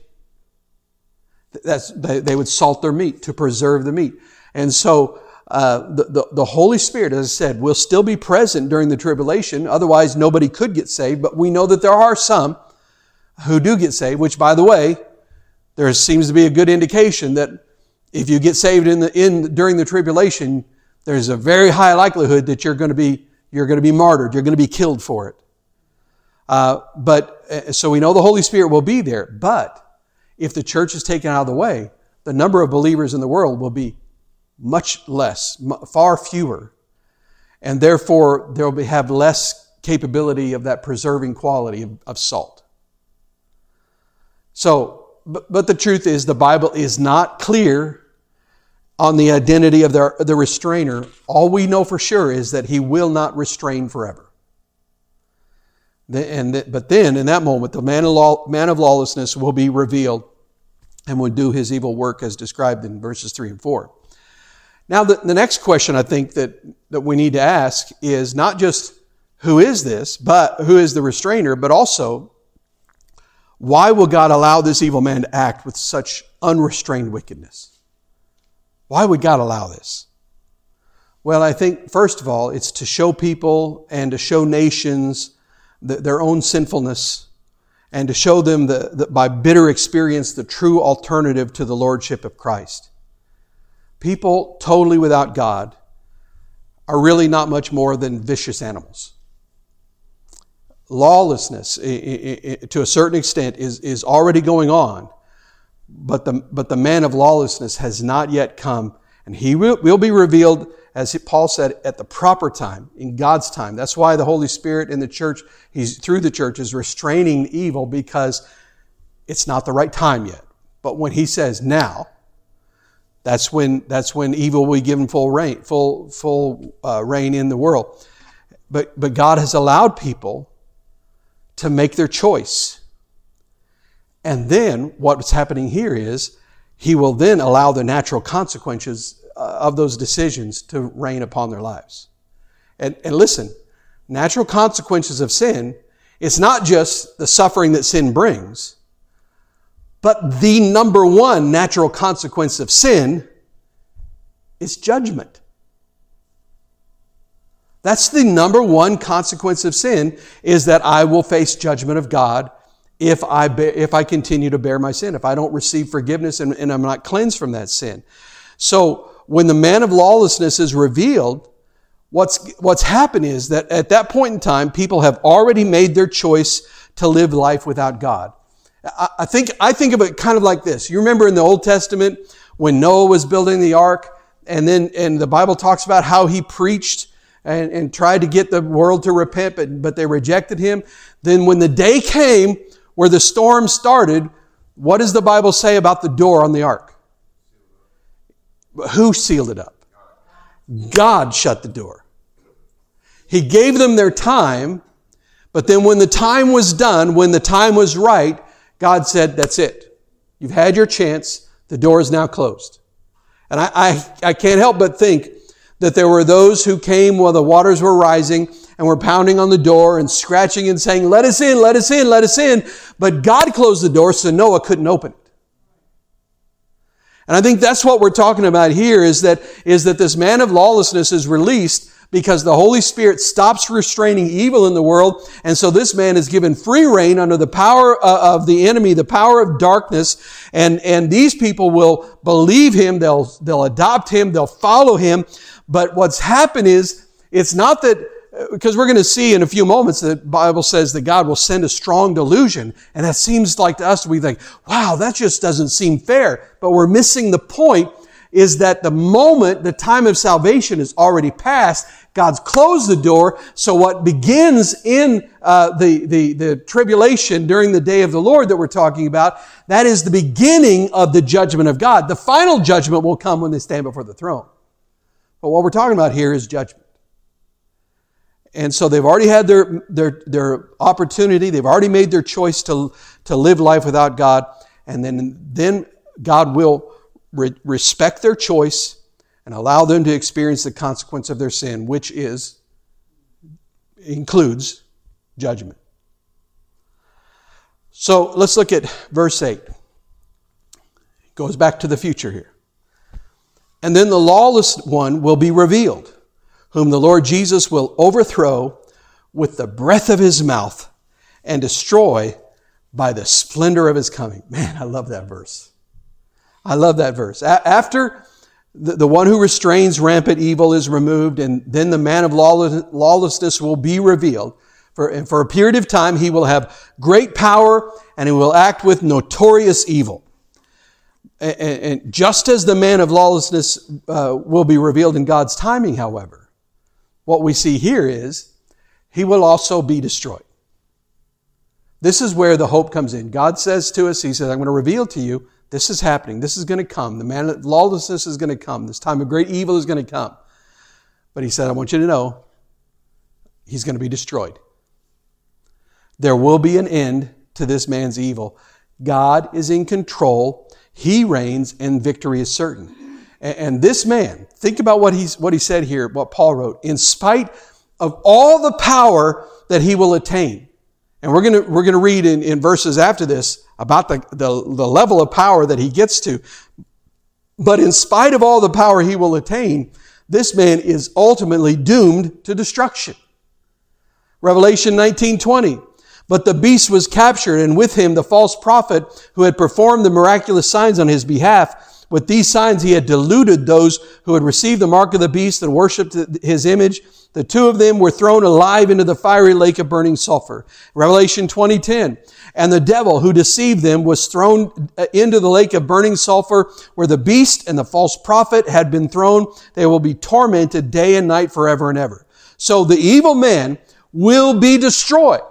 [SPEAKER 1] That's, they, they would salt their meat to preserve the meat. And so, uh, the, the, the Holy Spirit, as I said, will still be present during the tribulation. Otherwise, nobody could get saved. But we know that there are some who do get saved, which, by the way, there seems to be a good indication that if you get saved in the, in, during the tribulation, there's a very high likelihood that you're going to be, you're going to be martyred. You're going to be killed for it. Uh, but, uh, so we know the Holy Spirit will be there. But if the church is taken out of the way, the number of believers in the world will be much less, far fewer. And therefore, there will have less capability of that preserving quality of, of salt. So, but, but the truth is, the Bible is not clear on the identity of the, the restrainer. All we know for sure is that he will not restrain forever. And the, but then, in that moment, the man of, law, man of lawlessness will be revealed and will do his evil work as described in verses 3 and 4. Now, the, the next question I think that, that we need to ask is not just who is this, but who is the restrainer, but also why will God allow this evil man to act with such unrestrained wickedness? Why would God allow this? Well, I think, first of all, it's to show people and to show nations the, their own sinfulness and to show them that by bitter experience the true alternative to the Lordship of Christ. People totally without God are really not much more than vicious animals. Lawlessness, to a certain extent, is, is already going on, but the, but the man of lawlessness has not yet come, and he will, will be revealed, as Paul said, at the proper time, in God's time. That's why the Holy Spirit in the church, he's through the church, is restraining evil because it's not the right time yet. But when he says now, that's when, that's when evil will be given full reign, full, full uh, reign in the world. But, but God has allowed people to make their choice. And then what's happening here is He will then allow the natural consequences of those decisions to reign upon their lives. And, and listen, natural consequences of sin, it's not just the suffering that sin brings but the number one natural consequence of sin is judgment. That's the number one consequence of sin is that I will face judgment of God if I, bear, if I continue to bear my sin, if I don't receive forgiveness and, and I'm not cleansed from that sin. So when the man of lawlessness is revealed, what's, what's happened is that at that point in time, people have already made their choice to live life without God. I think, I think of it kind of like this. You remember in the Old Testament when Noah was building the ark and then, and the Bible talks about how he preached and, and tried to get the world to repent, but, but they rejected him. Then when the day came where the storm started, what does the Bible say about the door on the ark? Who sealed it up? God shut the door. He gave them their time, but then when the time was done, when the time was right, God said, That's it. You've had your chance. The door is now closed. And I, I, I, can't help but think that there were those who came while the waters were rising and were pounding on the door and scratching and saying, Let us in, let us in, let us in. But God closed the door so Noah couldn't open it. And I think that's what we're talking about here is that, is that this man of lawlessness is released because the Holy Spirit stops restraining evil in the world. And so this man is given free reign under the power uh, of the enemy, the power of darkness. And, and these people will believe him. They'll, they'll adopt him. They'll follow him. But what's happened is it's not that because we're going to see in a few moments that the Bible says that God will send a strong delusion. And that seems like to us, we think, wow, that just doesn't seem fair. But we're missing the point is that the moment the time of salvation is already past, God's closed the door. So what begins in uh, the, the, the tribulation during the day of the Lord that we're talking about, that is the beginning of the judgment of God. The final judgment will come when they stand before the throne. But what we're talking about here is judgment. And so they've already had their, their, their opportunity. They've already made their choice to, to live life without God. And then, then God will re- respect their choice and allow them to experience the consequence of their sin, which is, includes judgment. So let's look at verse 8. It goes back to the future here. And then the lawless one will be revealed, whom the Lord Jesus will overthrow with the breath of his mouth and destroy by the splendor of his coming. Man, I love that verse. I love that verse. A- after the, the one who restrains rampant evil is removed, and then the man of lawlessness will be revealed. For, and for a period of time, he will have great power and he will act with notorious evil. And, and just as the man of lawlessness uh, will be revealed in God's timing, however, what we see here is he will also be destroyed. This is where the hope comes in. God says to us, He says, I'm going to reveal to you this is happening. This is going to come. The man of lawlessness is going to come. This time of great evil is going to come. But He said, I want you to know He's going to be destroyed. There will be an end to this man's evil. God is in control. He reigns and victory is certain. And, this man, think about what, he's, what he said here, what Paul wrote. In spite of all the power that he will attain, and we're to, we're to read in, in verses after this about the, the, the level of power that he gets to. But in spite of all the power he will attain, this man is ultimately doomed to destruction. Revelation 19:20 but the beast was captured, and with him the false prophet who had performed the miraculous signs on his behalf. With these signs he had deluded those who had received the mark of the beast and worshipped his image. The two of them were thrown alive into the fiery lake of burning sulfur. Revelation 20:10. And the devil who deceived them was thrown uh, into the lake of burning sulfur where the beast and the false prophet had been thrown. They will be tormented day and night forever and ever. So the evil man will be destroyed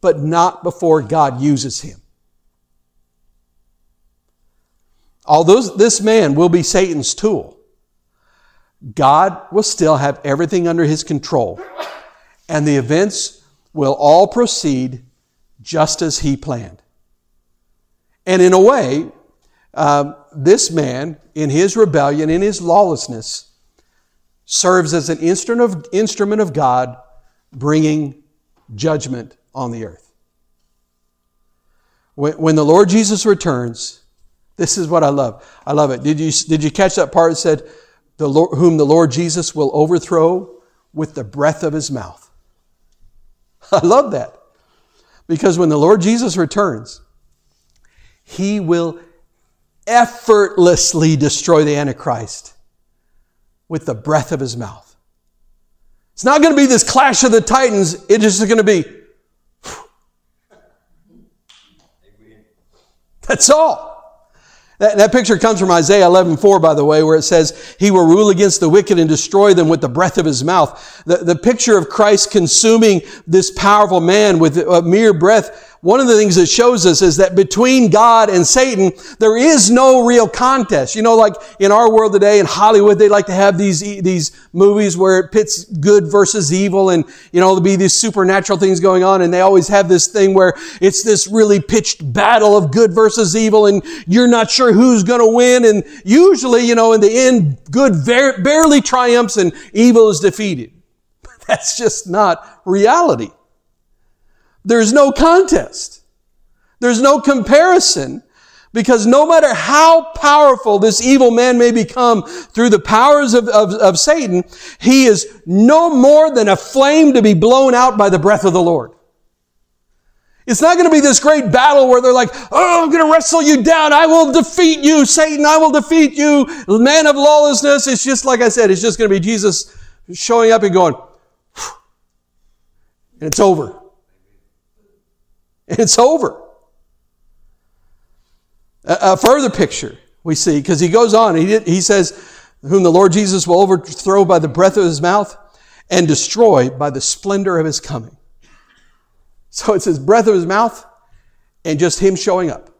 [SPEAKER 1] but not before God uses him. Although this man will be Satan's tool, God will still have everything under his control, and the events will all proceed just as he planned. And in a way, um, this man, in his rebellion, in his lawlessness, serves as an instrument of, instrument of God bringing judgment on the earth. When, when the Lord Jesus returns, this is what I love. I love it. Did you, did you catch that part that said, the Lord, whom the Lord Jesus will overthrow with the breath of his mouth? I love that. Because when the Lord Jesus returns, he will effortlessly destroy the Antichrist with the breath of his mouth. It's not going to be this clash of the titans. It's just going to be That's all. That, that picture comes from Isaiah 11, 4, by the way, where it says, He will rule against the wicked and destroy them with the breath of His mouth. The, the picture of Christ consuming this powerful man with a mere breath one of the things it shows us is that between God and Satan, there is no real contest. You know, like in our world today in Hollywood, they like to have these, these movies where it pits good versus evil and, you know, there'll be these supernatural things going on and they always have this thing where it's this really pitched battle of good versus evil and you're not sure who's going to win and usually, you know, in the end, good ver- barely triumphs and evil is defeated. That's just not reality. There's no contest. There's no comparison because no matter how powerful this evil man may become through the powers of, of, of, Satan, he is no more than a flame to be blown out by the breath of the Lord. It's not going to be this great battle where they're like, oh, I'm going to wrestle you down. I will defeat you, Satan. I will defeat you, man of lawlessness. It's just, like I said, it's just going to be Jesus showing up and going, and it's over. It's over. A, a further picture we see, because he goes on, he, he says, whom the Lord Jesus will overthrow by the breath of his mouth and destroy by the splendor of his coming. So it's his breath of his mouth and just him showing up.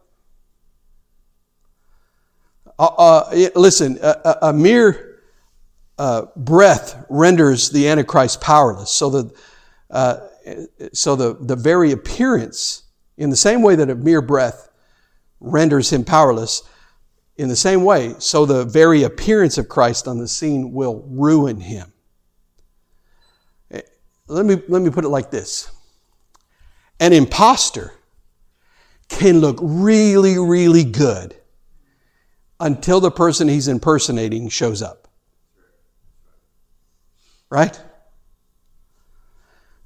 [SPEAKER 1] Uh, uh, listen, a, a mere uh, breath renders the Antichrist powerless. So the, uh, so the, the very appearance, in the same way that a mere breath renders him powerless, in the same way, so the very appearance of Christ on the scene will ruin him. Let me, let me put it like this An impostor can look really, really good until the person he's impersonating shows up. Right?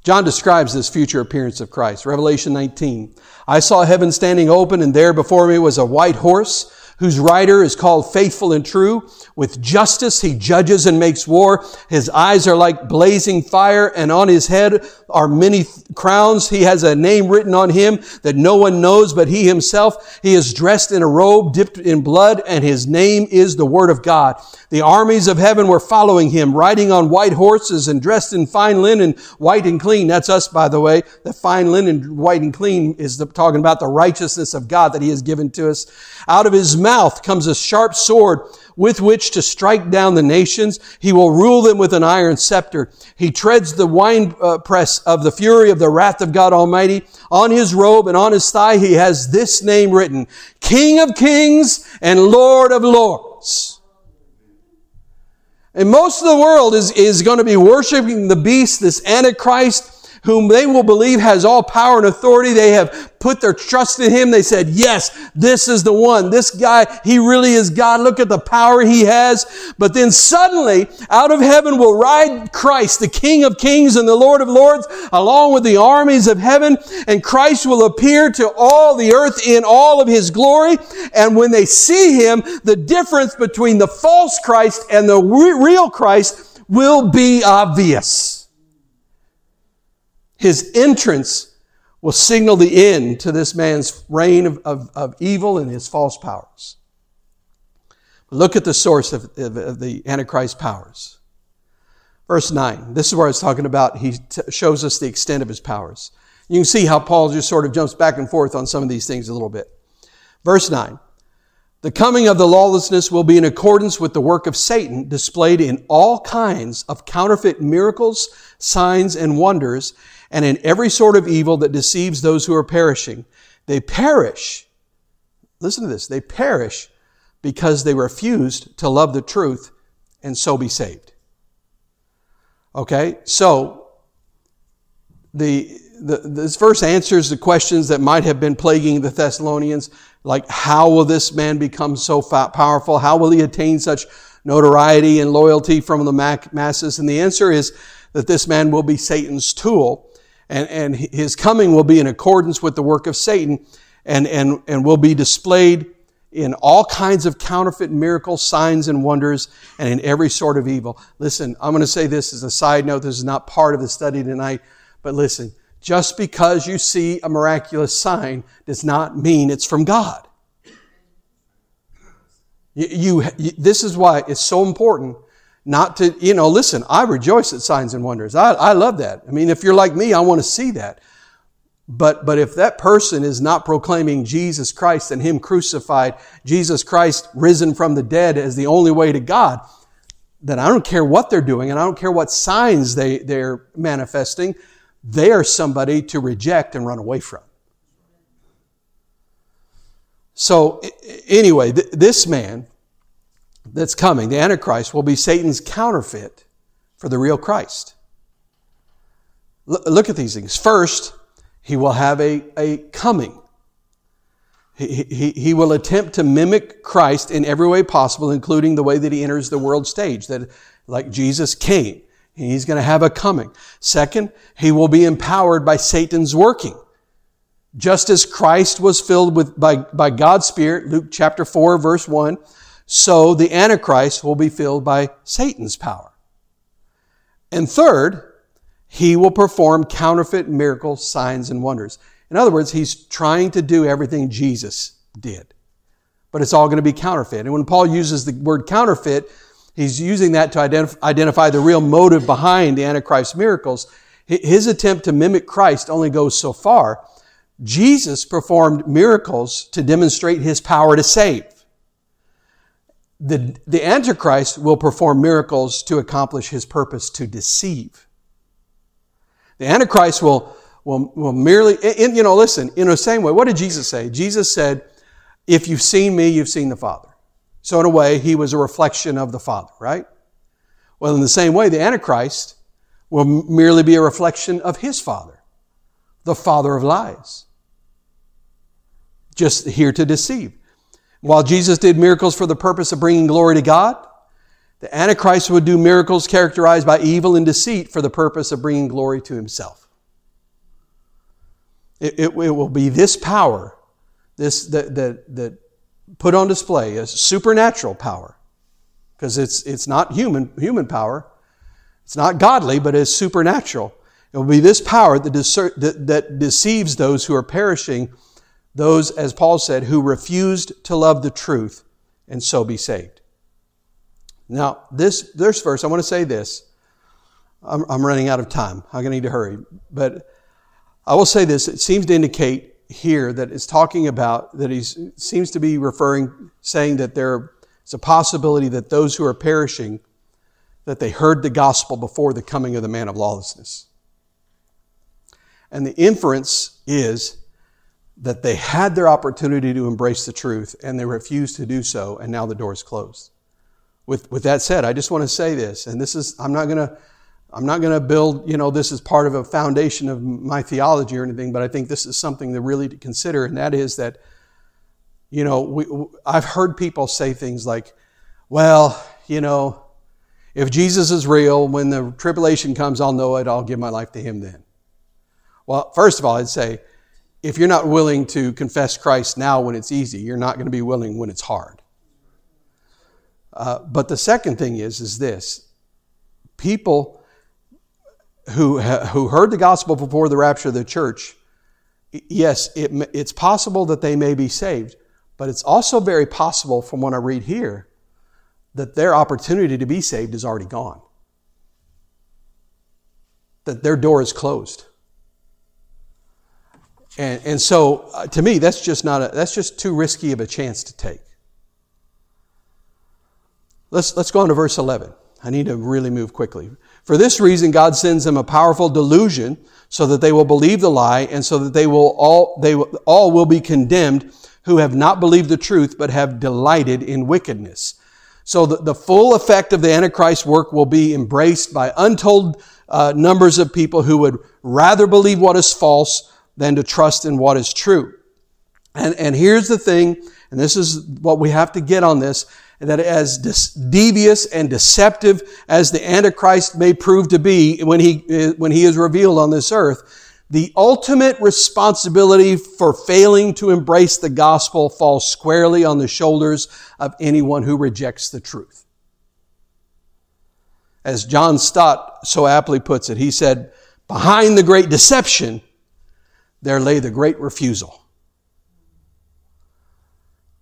[SPEAKER 1] John describes this future appearance of Christ. Revelation 19. I saw heaven standing open and there before me was a white horse whose rider is called faithful and true. With justice he judges and makes war. His eyes are like blazing fire and on his head are many crowns. He has a name written on him that no one knows but he himself. He is dressed in a robe dipped in blood and his name is the word of God. The armies of heaven were following him, riding on white horses and dressed in fine linen, white and clean. That's us, by the way. The fine linen, white and clean is the, talking about the righteousness of God that he has given to us. Out of his mouth comes a sharp sword with which to strike down the nations. He will rule them with an iron scepter. He treads the wine uh, press of the fury of the wrath of God Almighty. On his robe and on his thigh, he has this name written, King of Kings and Lord of Lords. And most of the world is, is going to be worshiping the beast, this Antichrist, whom they will believe has all power and authority. They have put their trust in him. They said, yes, this is the one. This guy, he really is God. Look at the power he has. But then suddenly, out of heaven will ride Christ, the King of kings and the Lord of lords, along with the armies of heaven. And Christ will appear to all the earth in all of his glory. And when they see him, the difference between the false Christ and the real Christ will be obvious. His entrance will signal the end to this man's reign of, of, of evil and his false powers. Look at the source of, of, of the Antichrist powers. Verse 9. This is where it's talking about. He t- shows us the extent of his powers. You can see how Paul just sort of jumps back and forth on some of these things a little bit. Verse 9. The coming of the lawlessness will be in accordance with the work of Satan displayed in all kinds of counterfeit miracles, signs, and wonders and in every sort of evil that deceives those who are perishing. They perish. Listen to this. They perish because they refused to love the truth and so be saved. Okay? So, the, the, this verse answers the questions that might have been plaguing the Thessalonians, like how will this man become so powerful? How will he attain such notoriety and loyalty from the masses? And the answer is that this man will be Satan's tool and, and his coming will be in accordance with the work of Satan and, and, and will be displayed in all kinds of counterfeit miracles, signs, and wonders, and in every sort of evil. Listen, I'm going to say this as a side note. This is not part of the study tonight, but listen, just because you see a miraculous sign does not mean it's from God. You, you, this is why it's so important not to, you know, listen, I rejoice at signs and wonders. I, I love that. I mean, if you're like me, I want to see that. But, but if that person is not proclaiming Jesus Christ and Him crucified, Jesus Christ risen from the dead as the only way to God, then I don't care what they're doing and I don't care what signs they, they're manifesting. They are somebody to reject and run away from. So, anyway, th- this man, that's coming, the Antichrist, will be Satan's counterfeit for the real Christ. look at these things. First, he will have a, a coming. He, he, he will attempt to mimic Christ in every way possible, including the way that he enters the world stage, that like Jesus came. He's going to have a coming. Second, he will be empowered by Satan's working. Just as Christ was filled with, by, by God's Spirit, Luke chapter 4, verse 1, so the Antichrist will be filled by Satan's power. And third, he will perform counterfeit miracles, signs, and wonders. In other words, he's trying to do everything Jesus did. But it's all going to be counterfeit. And when Paul uses the word counterfeit, he's using that to identif- identify the real motive behind the Antichrist's miracles. His attempt to mimic Christ only goes so far. Jesus performed miracles to demonstrate his power to save the, the Antichrist will perform miracles to accomplish his purpose to deceive. The Antichrist will, will, will merely, in, you know, listen, in the same way, what did Jesus say? Jesus said, if you've seen me, you've seen the Father. So in a way, he was a reflection of the Father, right? Well, in the same way, the Antichrist will merely be a reflection of his Father, the Father of lies. Just here to deceive. While Jesus did miracles for the purpose of bringing glory to God, the Antichrist would do miracles characterized by evil and deceit for the purpose of bringing glory to himself. It, it, it will be this power, this that, that, that put on display as supernatural power, because it's, it's not human, human power. It's not godly, but it's supernatural. It will be this power that, that deceives those who are perishing, those, as Paul said, who refused to love the truth and so be saved. Now, this, this verse, I want to say this. I'm, I'm running out of time. I'm going to need to hurry. But I will say this. It seems to indicate here that it's talking about, that he seems to be referring, saying that there is a possibility that those who are perishing, that they heard the gospel before the coming of the man of lawlessness. And the inference is that they had their opportunity to embrace the truth and they refused to do so, and now the door is closed. With, with that said, I just want to say this, and this is, I'm not going to, I'm not going to build, you know, this is part of a foundation of my theology or anything, but I think this is something to really to consider, and that is that, you know, we, I've heard people say things like, well, you know, if Jesus is real, when the tribulation comes, I'll know it, I'll give my life to him then. Well, first of all, I'd say, if you're not willing to confess Christ now when it's easy, you're not going to be willing when it's hard. Uh, but the second thing is, is this. People who, who heard the gospel before the rapture of the church, yes, it, it's possible that they may be saved, but it's also very possible from what I read here that their opportunity to be saved is already gone. That their door is closed. And, and so, uh, to me, that's just not a, that's just too risky of a chance to take. Let's, let's go on to verse 11. I need to really move quickly. For this reason, God sends them a powerful delusion so that they will believe the lie and so that they will all, they all will be condemned who have not believed the truth but have delighted in wickedness. So the, the full effect of the Antichrist work will be embraced by untold uh, numbers of people who would rather believe what is false than to trust in what is true. And, and here's the thing, and this is what we have to get on this, that as devious and deceptive as the Antichrist may prove to be when he, uh, when he is revealed on this earth, the ultimate responsibility for failing to embrace the gospel falls squarely on the shoulders of anyone who rejects the truth. As John Stott so aptly puts it, he said, behind the great deception, there lay the great refusal.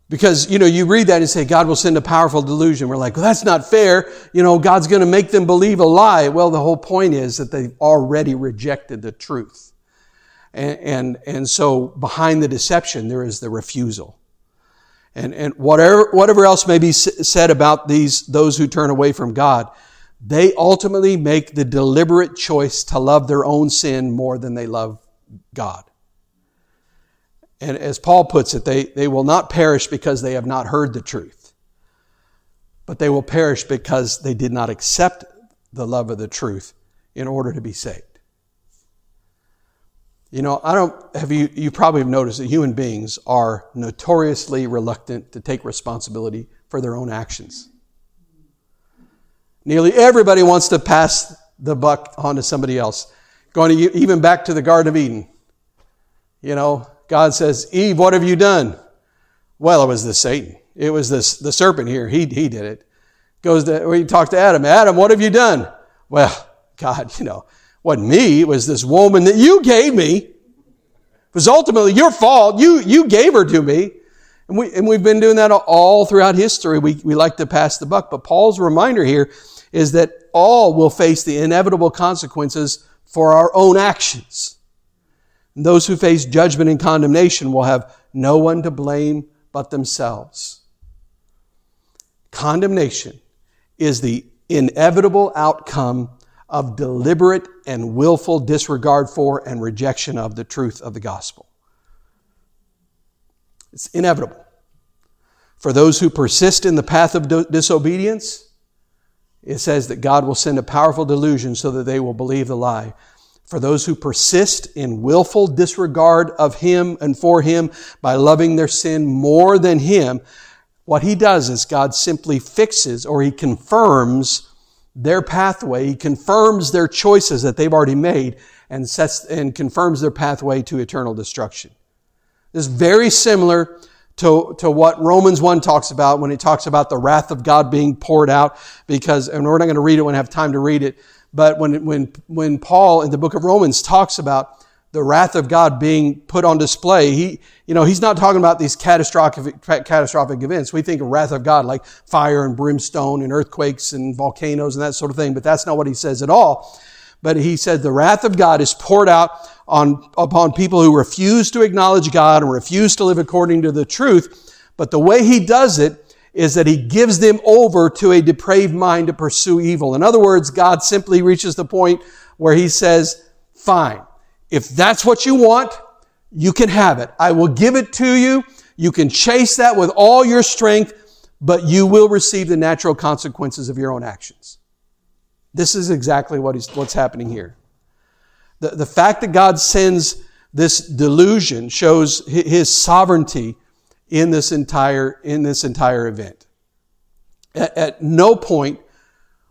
[SPEAKER 1] Because, you know, you read that and say, God will send a powerful delusion. We're like, well, that's not fair. You know, God's going to make them believe a lie. Well, the whole point is that they've already rejected the truth. And, and, and so behind the deception, there is the refusal. And, and whatever, whatever else may be said about these, those who turn away from God, they ultimately make the deliberate choice to love their own sin more than they love God. And as Paul puts it, they, they will not perish because they have not heard the truth, but they will perish because they did not accept the love of the truth in order to be saved. You know, I don't have you, you probably have noticed that human beings are notoriously reluctant to take responsibility for their own actions. Nearly everybody wants to pass the buck on to somebody else. Going to even back to the Garden of Eden. You know, God says, Eve, what have you done? Well, it was the Satan. It was this, the serpent here. He, he did it. Goes to, we talk to Adam. Adam, what have you done? Well, God, you know, wasn't me. It was this woman that you gave me. It was ultimately your fault. You, you gave her to me. And, we, and we've been doing that all throughout history. We, we like to pass the buck. But Paul's reminder here is that all will face the inevitable consequences for our own actions. And those who face judgment and condemnation will have no one to blame but themselves. Condemnation is the inevitable outcome of deliberate and willful disregard for and rejection of the truth of the gospel. It's inevitable. For those who persist in the path of disobedience, it says that God will send a powerful delusion so that they will believe the lie for those who persist in willful disregard of Him and for Him by loving their sin more than Him, what he does is God simply fixes or he confirms their pathway. He confirms their choices that they've already made and sets and confirms their pathway to eternal destruction. This is very similar to, to what Romans 1 talks about when it talks about the wrath of God being poured out because, and we're not going to read it when I have time to read it, but when, when, when Paul in the book of Romans talks about the wrath of God being put on display, he, you know, he's not talking about these catastrophic, catastrophic events. We think of wrath of God like fire and brimstone and earthquakes and volcanoes and that sort of thing, but that's not what he says at all. But he said the wrath of God is poured out on, upon people who refuse to acknowledge God and refuse to live according to the truth. But the way he does it is that he gives them over to a depraved mind to pursue evil. In other words, God simply reaches the point where he says, fine. If that's what you want, you can have it. I will give it to you. You can chase that with all your strength, but you will receive the natural consequences of your own actions. This is exactly what is, what's happening here. The, the fact that God sends this delusion shows his sovereignty in this entire, in this entire event. At, at no point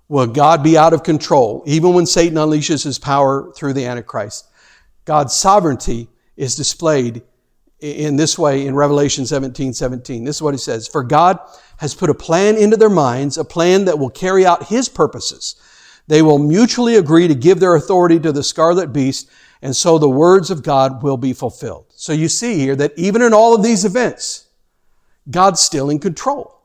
[SPEAKER 1] will God be out of control, even when Satan unleashes his power through the Antichrist. God's sovereignty is displayed in this way in Revelation 17, 17. This is what he says. For God has put a plan into their minds, a plan that will carry out his purposes. They will mutually agree to give their authority to the scarlet beast, and so the words of God will be fulfilled. So you see here that even in all of these events, God's still in control.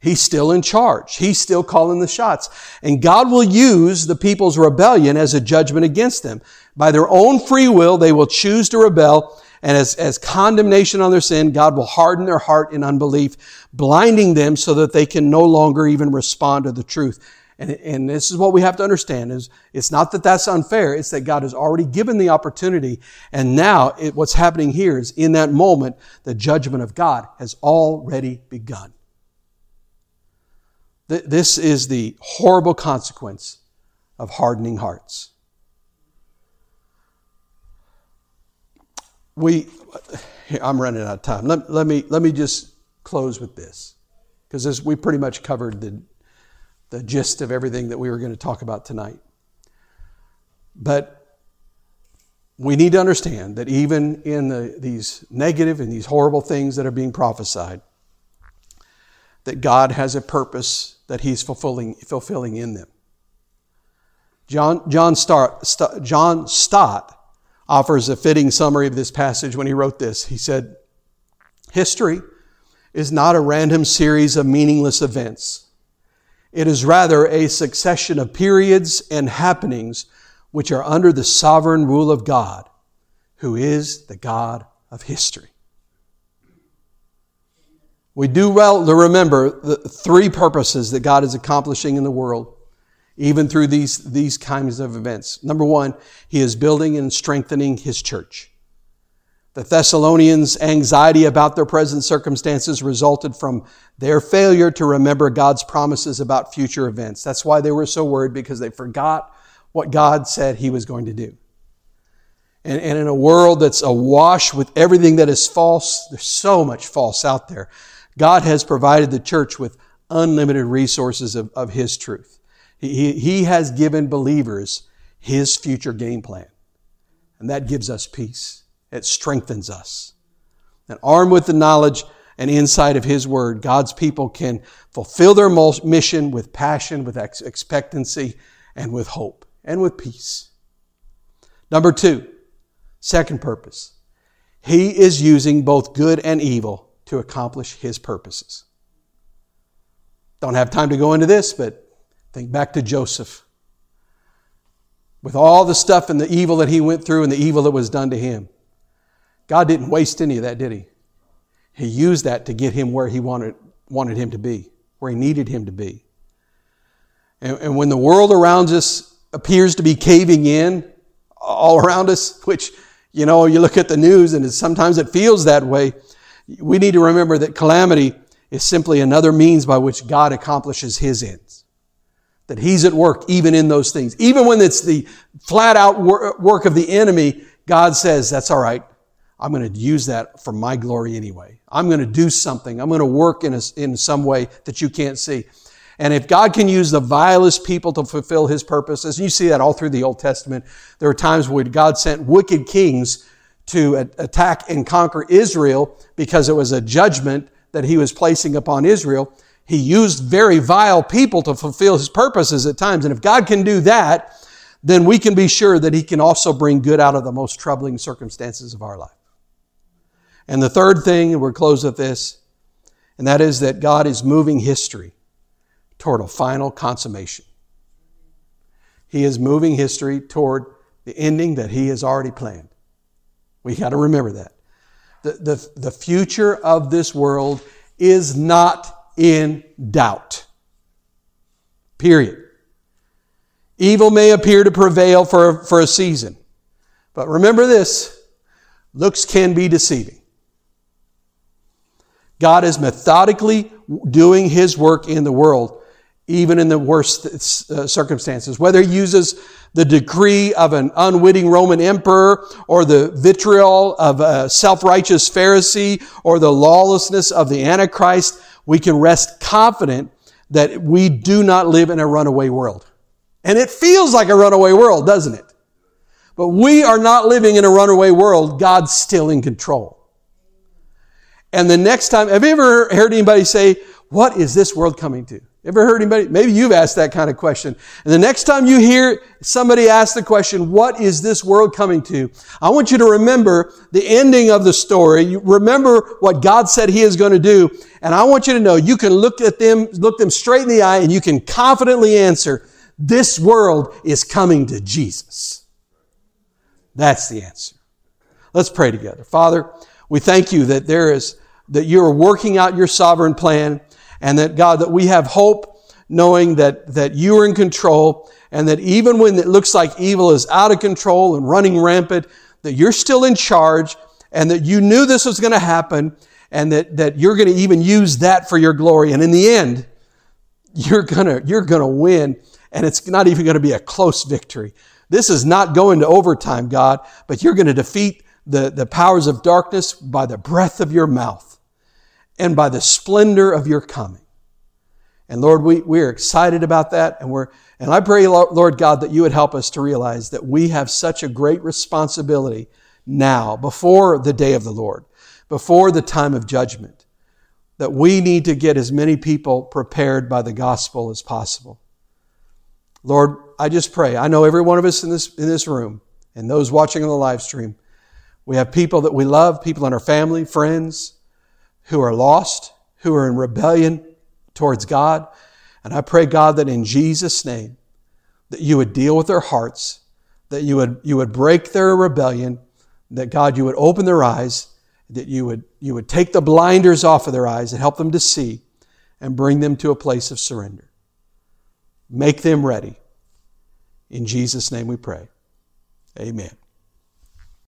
[SPEAKER 1] He's still in charge. He's still calling the shots. And God will use the people's rebellion as a judgment against them. By their own free will, they will choose to rebel. And as, as condemnation on their sin, God will harden their heart in unbelief, blinding them so that they can no longer even respond to the truth. And, and this is what we have to understand is it's not that that's unfair. It's that God has already given the opportunity. And now it, what's happening here is in that moment, the judgment of God has already begun. This is the horrible consequence of hardening hearts. We, I'm running out of time. Let, let, me, let me just close with this, because we pretty much covered the, the gist of everything that we were going to talk about tonight. But we need to understand that even in the, these negative and these horrible things that are being prophesied, that God has a purpose that He's fulfilling, fulfilling in them. John, John, Stott, John Stott offers a fitting summary of this passage when he wrote this. He said, History is not a random series of meaningless events. It is rather a succession of periods and happenings which are under the sovereign rule of God, who is the God of history. We do well to remember the three purposes that God is accomplishing in the world, even through these, these kinds of events. Number one, He is building and strengthening His church. The Thessalonians' anxiety about their present circumstances resulted from their failure to remember God's promises about future events. That's why they were so worried because they forgot what God said He was going to do. And, and in a world that's awash with everything that is false, there's so much false out there. God has provided the church with unlimited resources of, of His truth. He, he has given believers His future game plan. And that gives us peace. It strengthens us. And armed with the knowledge and insight of His Word, God's people can fulfill their mission with passion, with expectancy, and with hope, and with peace. Number two, second purpose. He is using both good and evil to accomplish His purposes. Don't have time to go into this, but think back to Joseph. With all the stuff and the evil that he went through and the evil that was done to him, God didn't waste any of that, did He? He used that to get him where He wanted, wanted him to be, where He needed him to be. And, and when the world around us appears to be caving in all around us, which, you know, you look at the news and sometimes it feels that way, we need to remember that calamity is simply another means by which God accomplishes His ends. That He's at work even in those things. Even when it's the flat out work of the enemy, God says, that's all right. I'm going to use that for my glory anyway. I'm going to do something. I'm going to work in, a, in some way that you can't see. And if God can use the vilest people to fulfill his purposes, you see that all through the Old Testament, there are times when God sent wicked kings to attack and conquer Israel because it was a judgment that he was placing upon Israel. He used very vile people to fulfill his purposes at times. And if God can do that, then we can be sure that he can also bring good out of the most troubling circumstances of our life. And the third thing, and we'll close with this, and that is that God is moving history toward a final consummation. He is moving history toward the ending that he has already planned. We got to remember that. The, the, the future of this world is not in doubt. Period. Evil may appear to prevail for, for a season. But remember this looks can be deceiving. God is methodically doing His work in the world even in the worst uh, circumstances. Whether he uses the decree of an unwitting Roman emperor or the vitriol of a self-righteous Pharisee or the lawlessness of the Antichrist, we can rest confident that we do not live in a runaway world. And it feels like a runaway world, doesn't it? But we are not living in a runaway world. God's still in control. And the next time, have you ever heard anybody say, what is this world coming to? Ever heard anybody? Maybe you've asked that kind of question. And the next time you hear somebody ask the question, what is this world coming to? I want you to remember the ending of the story. You remember what God said He is going to do. And I want you to know you can look at them, look them straight in the eye and you can confidently answer, this world is coming to Jesus. That's the answer. Let's pray together. Father, we thank you that there is, that you're working out your sovereign plan and that God, that we have hope knowing that, that you are in control and that even when it looks like evil is out of control and running rampant, that you're still in charge and that you knew this was going to happen and that, that you're going to even use that for your glory. And in the end, you're going to, you're going to win and it's not even going to be a close victory. This is not going to overtime, God, but you're going to defeat the, the powers of darkness by the breath of your mouth and by the splendor of your coming. And Lord, we, we are excited about that. And we're, and I pray, Lord God, that you would help us to realize that we have such a great responsibility now, before the day of the Lord, before the time of judgment, that we need to get as many people prepared by the gospel as possible. Lord, I just pray. I know every one of us in this, in this room and those watching on the live stream, we have people that we love, people in our family, friends, who are lost, who are in rebellion towards God. And I pray, God, that in Jesus' name, that you would deal with their hearts, that you would, you would break their rebellion, that God, you would open their eyes, that you would, you would take the blinders off of their eyes and help them to see and bring them to a place of surrender. Make them ready. In Jesus' name we pray. Amen.